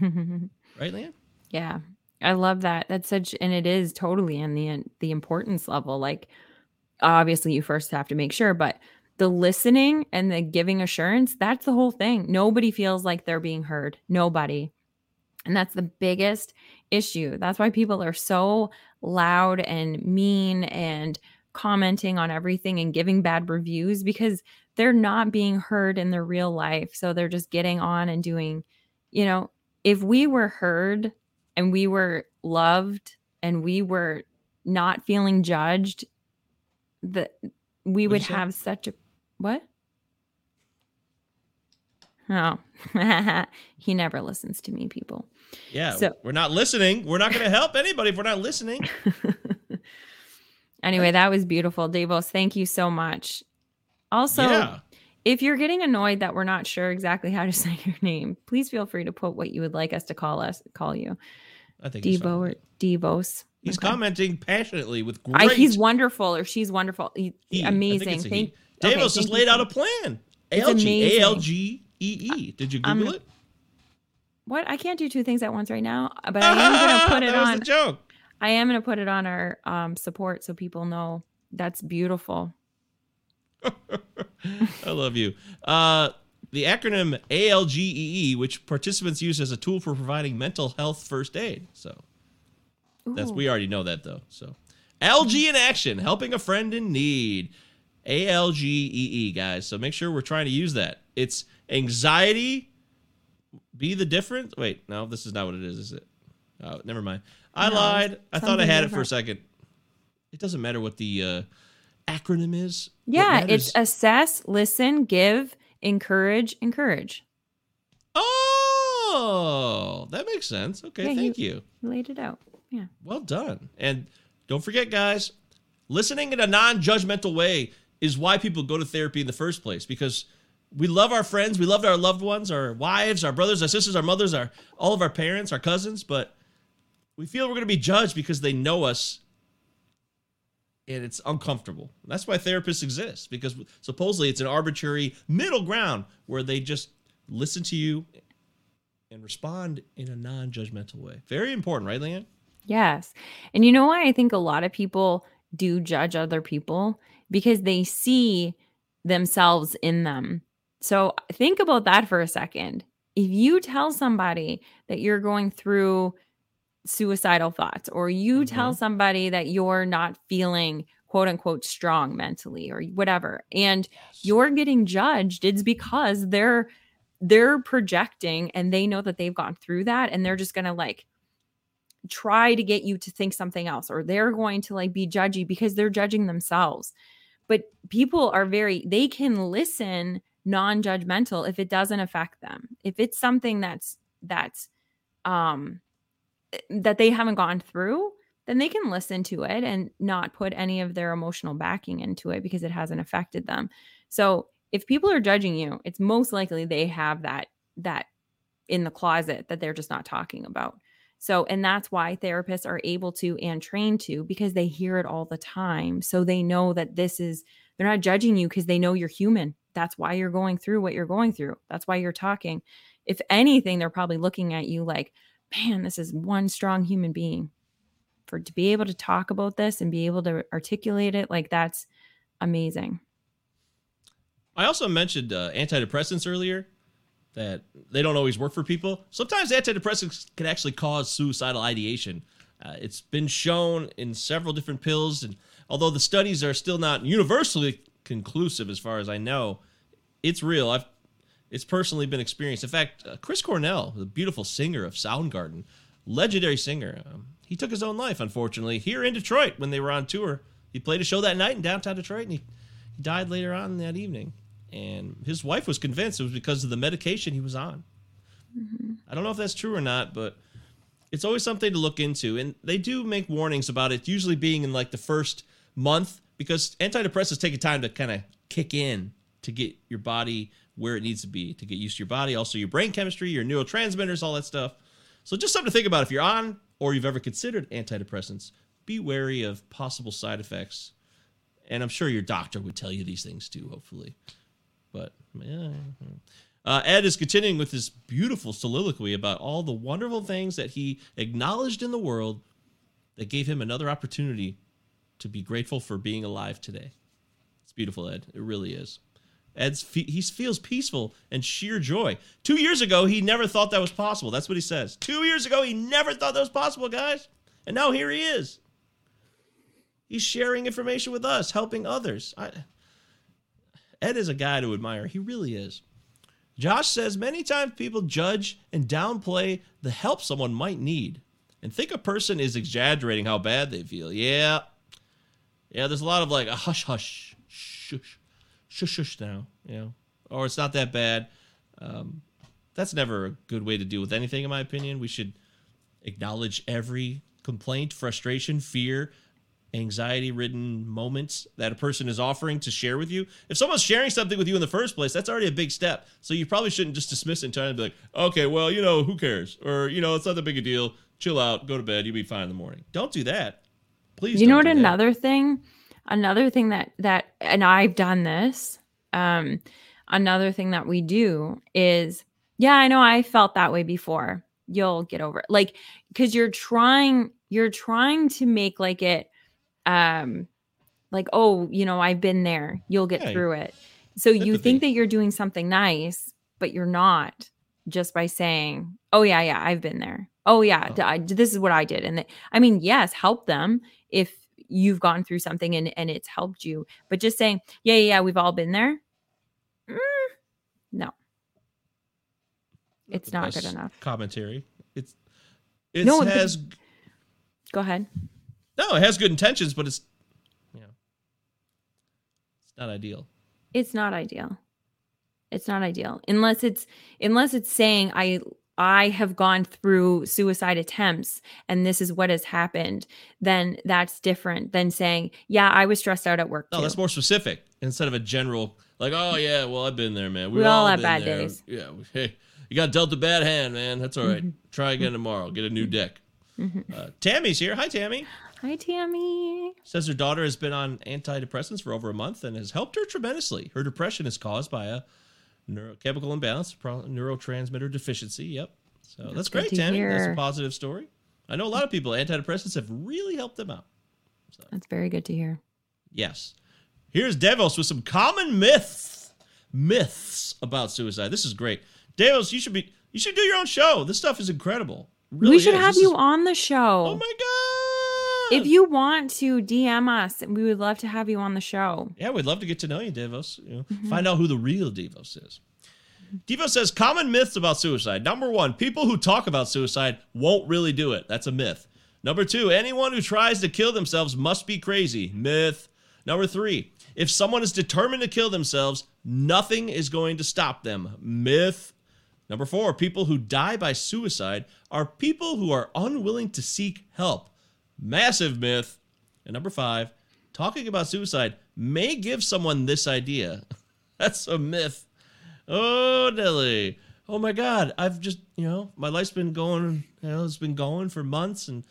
right, Leanne? Yeah. I love that. That's such and it is totally in the the importance level. Like obviously you first have to make sure, but the listening and the giving assurance, that's the whole thing. Nobody feels like they're being heard. Nobody. And that's the biggest issue. That's why people are so loud and mean and commenting on everything and giving bad reviews because they're not being heard in their real life. So they're just getting on and doing, you know, if we were heard and we were loved and we were not feeling judged, that we would you say? have such a what? Oh, he never listens to me, people. Yeah, So- we're not listening. We're not going to help anybody if we're not listening. anyway, that was beautiful. Davos, thank you so much. Also, yeah. if you're getting annoyed that we're not sure exactly how to say your name, please feel free to put what you would like us to call us call you. I think Devo or Devos. He's Okay. commenting passionately with I, great. he's wonderful or she's wonderful. He- he. Amazing. it's he. Thank Davos okay, has thank laid out a plan. ALG. ALG, E. Did you Google gonna- it? What? I can't do two things at once right now, but I am gonna put it on joke. I am gonna put it on our um support so people know that's beautiful. I love you. Uh, the acronym ALGEE, which participants use as a tool for providing mental health first aid. So that's Ooh. we already know that though. So ALGEE in action, helping a friend in need. ALGEE, E, guys. So make sure we're trying to use that. It's anxiety. Be the difference. Wait, no, this is not what it is, is it? Oh, never mind. I No, lied. I thought I had it for a second. It doesn't matter what the uh, acronym is. Yeah, it's assess, listen, give, encourage, encourage. Oh, that makes sense. Okay, Yeah, thank you. Laid it out. Yeah. Well done. And don't forget, guys, listening in a non judgmental way is why people go to therapy in the first place because we love our friends, we love our loved ones, our wives, our brothers, our sisters, our mothers, our all of our parents, our cousins, but we feel we're going to be judged because they know us and it's uncomfortable. That's why therapists exist because supposedly it's an arbitrary middle ground where they just listen to you and respond in a non-judgmental way. Very important, right, Leanne? Yes. And you know why I think a lot of people do judge other people? Because they see themselves in them. So think about that for a second. If you tell somebody that you're going through suicidal thoughts, or you tell somebody that you're not feeling quote unquote strong mentally or whatever and yes. you're getting judged it's because they're they're projecting and they know that they've gone through that and they're just going to like try to get you to think something else or they're going to like be judgy because they're judging themselves. But people are very they can listen non-judgmental if it doesn't affect them. If it's something that's that's um that they haven't gone through then they can listen to it and not put any of their emotional backing into it because it hasn't affected them so if people are judging you it's most likely they have that that in the closet that they're just not talking about so, and that's why therapists are able to and trained to because they hear it all the time. So they know that this is, they're not judging you because they know you're human. That's why you're going through what you're going through. That's why you're talking. If anything, they're probably looking at you like, man, this is one strong human being. For to be able to talk about this and be able to articulate it, like that's amazing. I also mentioned uh, antidepressants earlier that they don't always work for people. Sometimes antidepressants can actually cause suicidal ideation. Uh, it's been shown in several different pills, and although the studies are still not universally conclusive, as far as I know, it's real. I've it's personally been experienced. In fact, uh, Chris Cornell, the beautiful singer of Soundgarden, legendary singer, um, he took his own life, unfortunately, here in Detroit when they were on tour. He played a show that night in downtown Detroit, and he, he died later on that evening and his wife was convinced it was because of the medication he was on. Mm-hmm. I don't know if that's true or not, but it's always something to look into. And they do make warnings about it, usually being in like the first month, because antidepressants take a time to kind of kick in to get your body where it needs to be, to get used to your body, also your brain chemistry, your neurotransmitters, all that stuff. So just something to think about if you're on or you've ever considered antidepressants. Be wary of possible side effects. And I'm sure your doctor would tell you these things too, hopefully. But yeah. Uh, Ed is continuing with this beautiful soliloquy about all the wonderful things that he acknowledged in the world that gave him another opportunity to be grateful for being alive today. It's beautiful, Ed. It really is. Ed's he feels peaceful and sheer joy. Two years ago, he never thought that was possible. That's what he says. Two years ago, he never thought that was possible, guys. And now here he is. He's sharing information with us, helping others. I, Ed is a guy to admire. He really is. Josh says many times people judge and downplay the help someone might need and think a person is exaggerating how bad they feel. Yeah. Yeah, there's a lot of like a hush hush, shush, shush shush now, you know, or it's not that bad. Um, that's never a good way to deal with anything, in my opinion. We should acknowledge every complaint, frustration, fear, anxiety ridden moments that a person is offering to share with you. If someone's sharing something with you in the first place, that's already a big step. So you probably shouldn't just dismiss it and try to be like, okay, well, you know, who cares? Or, you know, it's not that big a deal. Chill out, go to bed, you'll be fine in the morning. Don't do that. Please. You know what another thing? Another thing that that and I've done this. Um another thing that we do is yeah, I know I felt that way before. You'll get over it. Like cuz you're trying you're trying to make like it um like oh you know i've been there you'll get yeah, through it so you think that you're doing something nice but you're not just by saying oh yeah yeah i've been there oh yeah oh. I, this is what i did and i mean yes help them if you've gone through something and, and it's helped you but just saying yeah yeah, yeah we've all been there. Mm, no. It's not good enough. commentary. It's it no, has go ahead. No, it has good intentions, but it's you know it's not ideal. It's not ideal. It's not ideal. Unless it's unless it's saying I I have gone through suicide attempts and this is what has happened, then that's different than saying, yeah, I was stressed out at work. No, too. that's more specific instead of a general, like, oh, yeah, well, I've been there, man. we we all, all have bad there. days. Yeah. Hey, you got dealt a bad hand, man. That's all right. mm-hmm. Try again tomorrow. Get a new deck. Mm-hmm. Uh, Tammy's here. Hi, Tammy. Hi, Tammy. Says her daughter has been on antidepressants for over a month and has helped her tremendously. Her depression is caused by a neurochemical imbalance, neurotransmitter deficiency. Yep. So that's, that's great, Tammy. Hear. That's a positive story. I know a lot of people, antidepressants have really helped them out. So. That's very good to hear. Yes. Here's Devos with some common myths. Myths about suicide. This is great. Devos, you should be you should do your own show. This stuff is incredible. Really we should is. have this you is, on the show. Oh my god if you want to DM us, we would love to have you on the show. Yeah, we'd love to get to know you, Devos. You know, Mhm. Find out who the real Devos is. Devos says common myths about suicide. Number one, people who talk about suicide won't really do it. That's a myth. Number two, anyone who tries to kill themselves must be crazy. Myth. Number three, if someone is determined to kill themselves, nothing is going to stop them. Myth. Number four, people who die by suicide are people who are unwilling to seek help. Massive myth. And number five, talking about suicide may give someone this idea. That's a myth. Oh, Nelly. Oh my God. I've just, you know, my life's been going, you know, it's been going for months and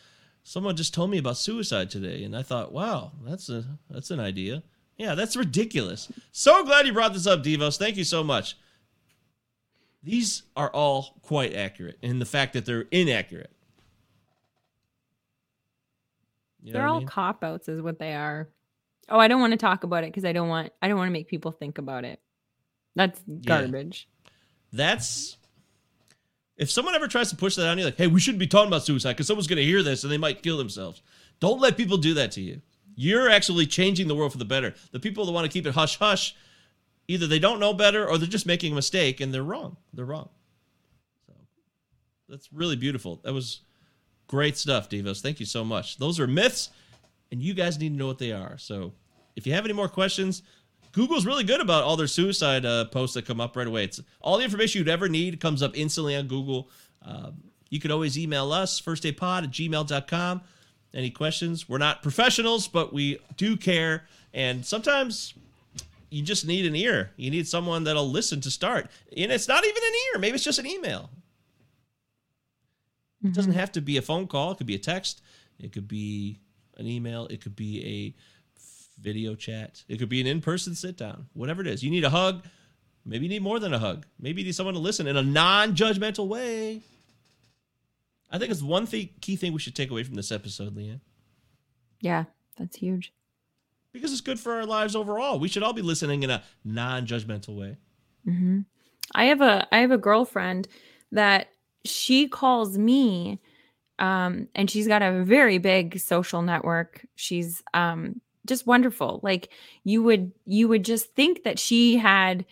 someone just told me about suicide today. And I thought, wow, that's a, that's an idea. Yeah, that's ridiculous. So glad you brought this up, Devos. Thank you so much. These are all quite accurate in the fact that they're inaccurate. You They're what I all mean? cop outs, is what they are. Oh, I don't want to talk about it because I don't want I don't want to make people think about it. That's garbage. that's if someone ever tries to push that on you, like, hey, we shouldn't be talking about suicide because someone's going to hear this and they might kill themselves. Don't let people do that to you. You're actually changing the world for the better. The people that want to keep it hush hush, either they don't know better or they're just making a mistake and they're wrong. They're wrong. So that's really beautiful. That was great stuff, Devos. Thank you so much. Those are myths, and you guys need to know what they are. So if you have any more questions, Google's really good about all their suicide uh, posts that come up right away. It's all the information you'd ever need comes up instantly on Google. Um, you could always email us, firstdaypod at gmail.com. Any questions? We're not professionals, but we do care. And sometimes you just need an ear. You need someone that'll listen to start. And it's not even an ear. Maybe it's just an email. It doesn't have to be a phone call. It could be a text. It could be an email. It could be a video chat. It could be an in-person sit down. Whatever it is. You need a hug. Maybe you need more than a hug. Maybe you need someone to listen in a non-judgmental way. I think it's one thing, key thing we should take away from this episode, Leanne, Yeah, that's huge. because it's good for our lives overall. We should all be listening in a non-judgmental way. hmm I have a I have a girlfriend that she calls me, um, and she's got a very big social network. She's um just wonderful. Like you would you would just think that she had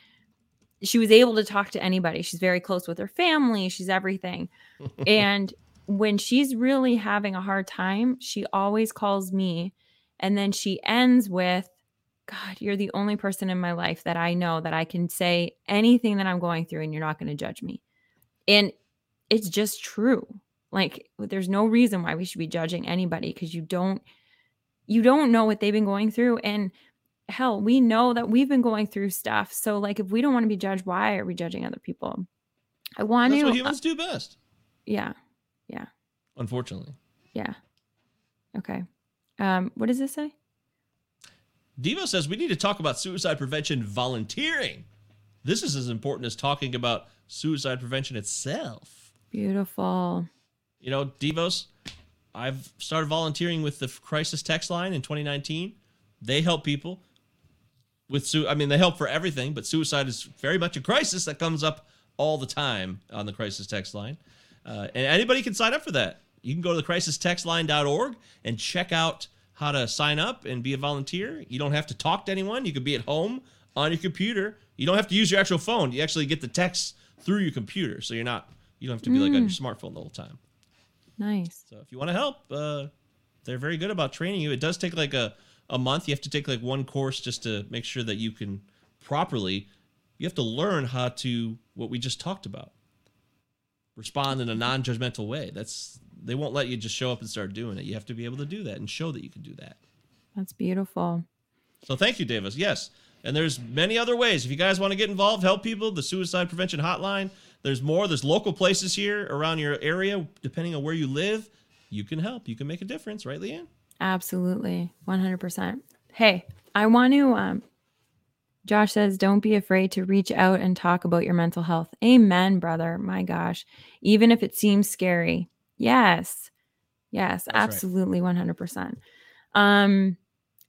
she was able to talk to anybody. She's very close with her family. She's everything. and when she's really having a hard time, she always calls me, and then she ends with God, you're the only person in my life that I know that I can say anything that I'm going through and you're not going to judge me. And it's just true. Like there's no reason why we should be judging anybody because you don't you don't know what they've been going through and hell, we know that we've been going through stuff. So like if we don't want to be judged, why are we judging other people? I want That's to what humans do best, yeah. Yeah. Unfortunately. Yeah. Okay. Um what does this say? Devo says we need to talk about suicide prevention volunteering. This is as important as talking about suicide prevention itself. Beautiful. You know, Devos, I've started volunteering with the crisis text line in 2019. They help people with su- I mean, they help for everything, but suicide is very much a crisis that comes up all the time on the crisis text line. Uh, and anybody can sign up for that. You can go to the crisistextline.org and check out how to sign up and be a volunteer. You don't have to talk to anyone. You could be at home on your computer. You don't have to use your actual phone. You actually get the text through your computer, so you're not you don't have to be like on your smartphone the whole time. Nice. So if you want to help, uh, they're very good about training you. It does take like a, a month. You have to take like one course just to make sure that you can properly. You have to learn how to what we just talked about. Respond in a non-judgmental way. That's they won't let you just show up and start doing it. You have to be able to do that and show that you can do that. That's beautiful. So thank you, Davis. Yes. And there's many other ways. If you guys want to get involved, help people, the suicide prevention hotline. There's more. There's local places here around your area, depending on where you live. You can help. You can make a difference, right, Leanne? Absolutely. 100%. Hey, I want to um Josh says don't be afraid to reach out and talk about your mental health. Amen, brother. My gosh. Even if it seems scary. Yes. Yes, right. absolutely 100%. Um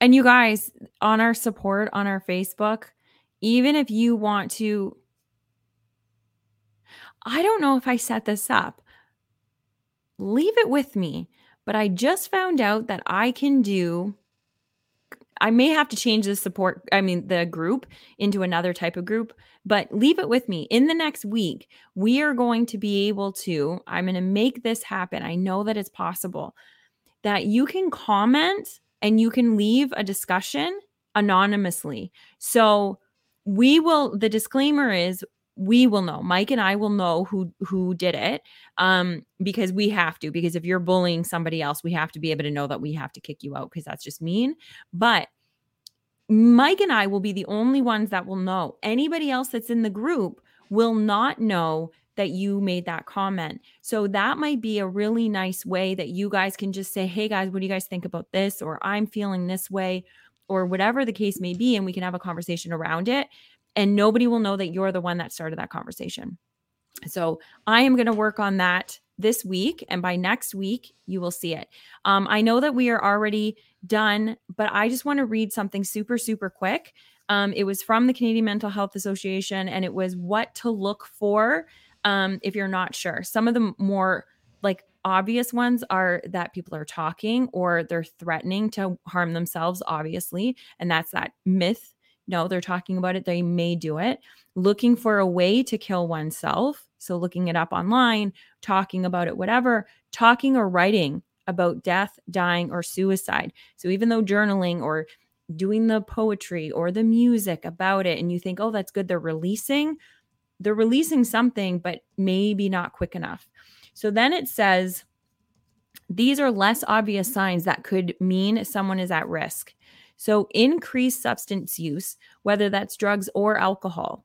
and you guys on our support on our Facebook, even if you want to I don't know if I set this up. Leave it with me. but I just found out that I can do I may have to change the support, I mean, the group into another type of group, but leave it with me. In the next week, we are going to be able to, I'm going to make this happen. I know that it's possible that you can comment and you can leave a discussion anonymously. So we will, the disclaimer is we will know mike and i will know who who did it um because we have to because if you're bullying somebody else we have to be able to know that we have to kick you out because that's just mean. But mike and i will be the only ones that will know. Anybody else that's in the group will not know that you made that comment. So that might be a really nice way that you guys can just say hey guys what do you guys think about this? Or i'm feeling this way or whatever the case may be and we can have a conversation around it and nobody will know that you're the one that started that conversation. So I am going to work on that this week, and by next week, you will see it. Um, I know that we are already done, but I just want to read something super, super quick. Um, it was from the Canadian Mental Health Association, and it was what to look for um, if you're not sure. Some of the more like obvious ones are that people are talking or they're threatening to harm themselves, obviously, and that's that myth no, they're talking about it. They may do it. Looking for a way to kill oneself. So, looking it up online, talking about it, whatever, talking or writing about death, dying, or suicide. So, even though journaling or doing the poetry or the music about it, and you think, oh, that's good, they're releasing, they're releasing something, but maybe not quick enough. So, then it says, these are less obvious signs that could mean someone is at risk. So, increased substance use, whether that's drugs or alcohol,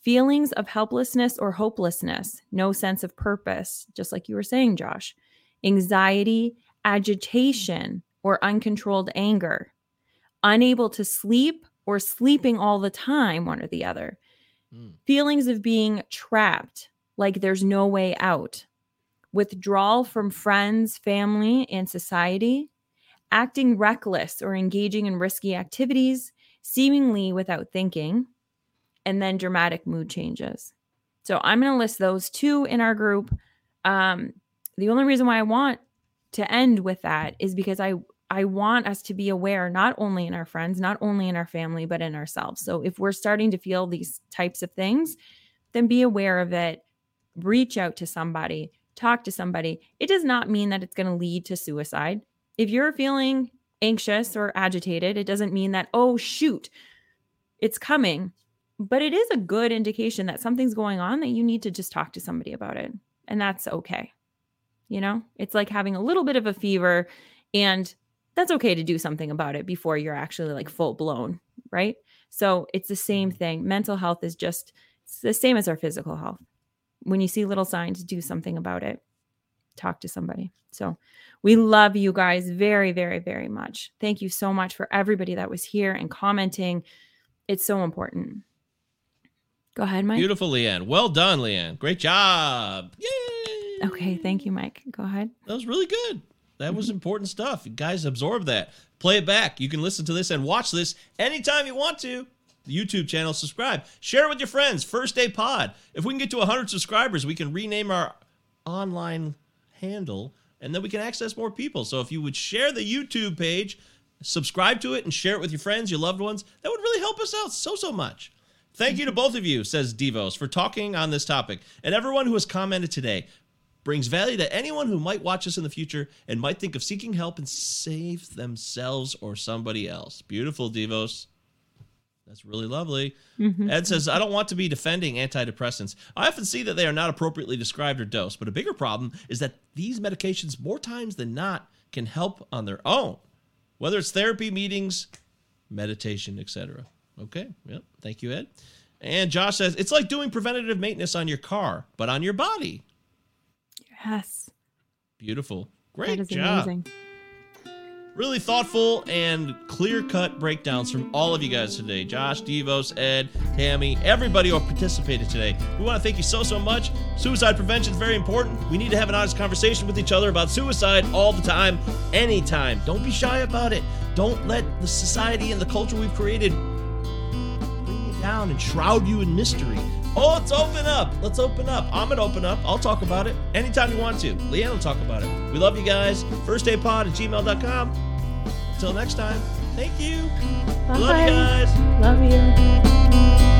feelings of helplessness or hopelessness, no sense of purpose, just like you were saying, Josh, anxiety, agitation, or uncontrolled anger, unable to sleep or sleeping all the time, one or the other, mm. feelings of being trapped, like there's no way out, withdrawal from friends, family, and society, acting reckless or engaging in risky activities, seemingly without thinking, and then dramatic mood changes. So I'm going to list those two in our group. Um, the only reason why I want to end with that is because I I want us to be aware not only in our friends, not only in our family, but in ourselves. So if we're starting to feel these types of things, then be aware of it. Reach out to somebody, talk to somebody. It does not mean that it's going to lead to suicide if you're feeling anxious or agitated, it doesn't mean that, oh, shoot, it's coming. But it is a good indication that something's going on that you need to just talk to somebody about it. And that's okay. You know, it's like having a little bit of a fever, and that's okay to do something about it before you're actually like full blown, right? So it's the same mm-hmm. thing. Mental health is just the same as our physical health. When you see little signs, do something about it. Talk to somebody. So we love you guys very, very, very much. Thank you so much for everybody that was here and commenting. It's so important. Go ahead, Mike. Beautiful, Leanne. Well done, Leanne. Great job. Yay. Okay. Thank you, Mike. Go ahead. That was really good. That was mm-hmm. important stuff. You guys absorb that. Play it back. You can listen to this and watch this anytime you want to. The YouTube channel, subscribe. Share it with your friends. First Day Pod. If we can get to 100 subscribers, we can rename our online handle and then we can access more people. So if you would share the YouTube page, subscribe to it, and share it with your friends, your loved ones, that would really help us out so, so much. Thank you to both of you, says Devos, for talking on this topic. And everyone who has commented today brings value to anyone who might watch us in the future and might think of seeking help and save themselves or somebody else. Beautiful, Devos. That's really lovely. Mm-hmm. Ed says, I don't want to be defending antidepressants. I often see that they are not appropriately described or dosed, but a bigger problem is that these medications, more times than not, can help on their own, whether it's therapy, meetings, meditation, etc. Okay, yep. Thank you, Ed. And Josh says, it's like doing preventative maintenance on your car, but on your body. Yes. Beautiful. Great job. Amazing really thoughtful and clear cut breakdowns from all of you guys today Josh, Devos, Ed, Tammy, everybody who participated today. We want to thank you so, so much. Suicide prevention is very important. We need to have an honest conversation with each other about suicide all the time, anytime. Don't be shy about it. Don't let the society and the culture we've created bring you down and shroud you in mystery. Oh, let's open up. Let's open up. I'm going to open up. I'll talk about it anytime you want to. Leanne will talk about it. We love you guys. Firstdaypod at gmail.com. Until next time, thank you. Bye. Love you guys. Love you.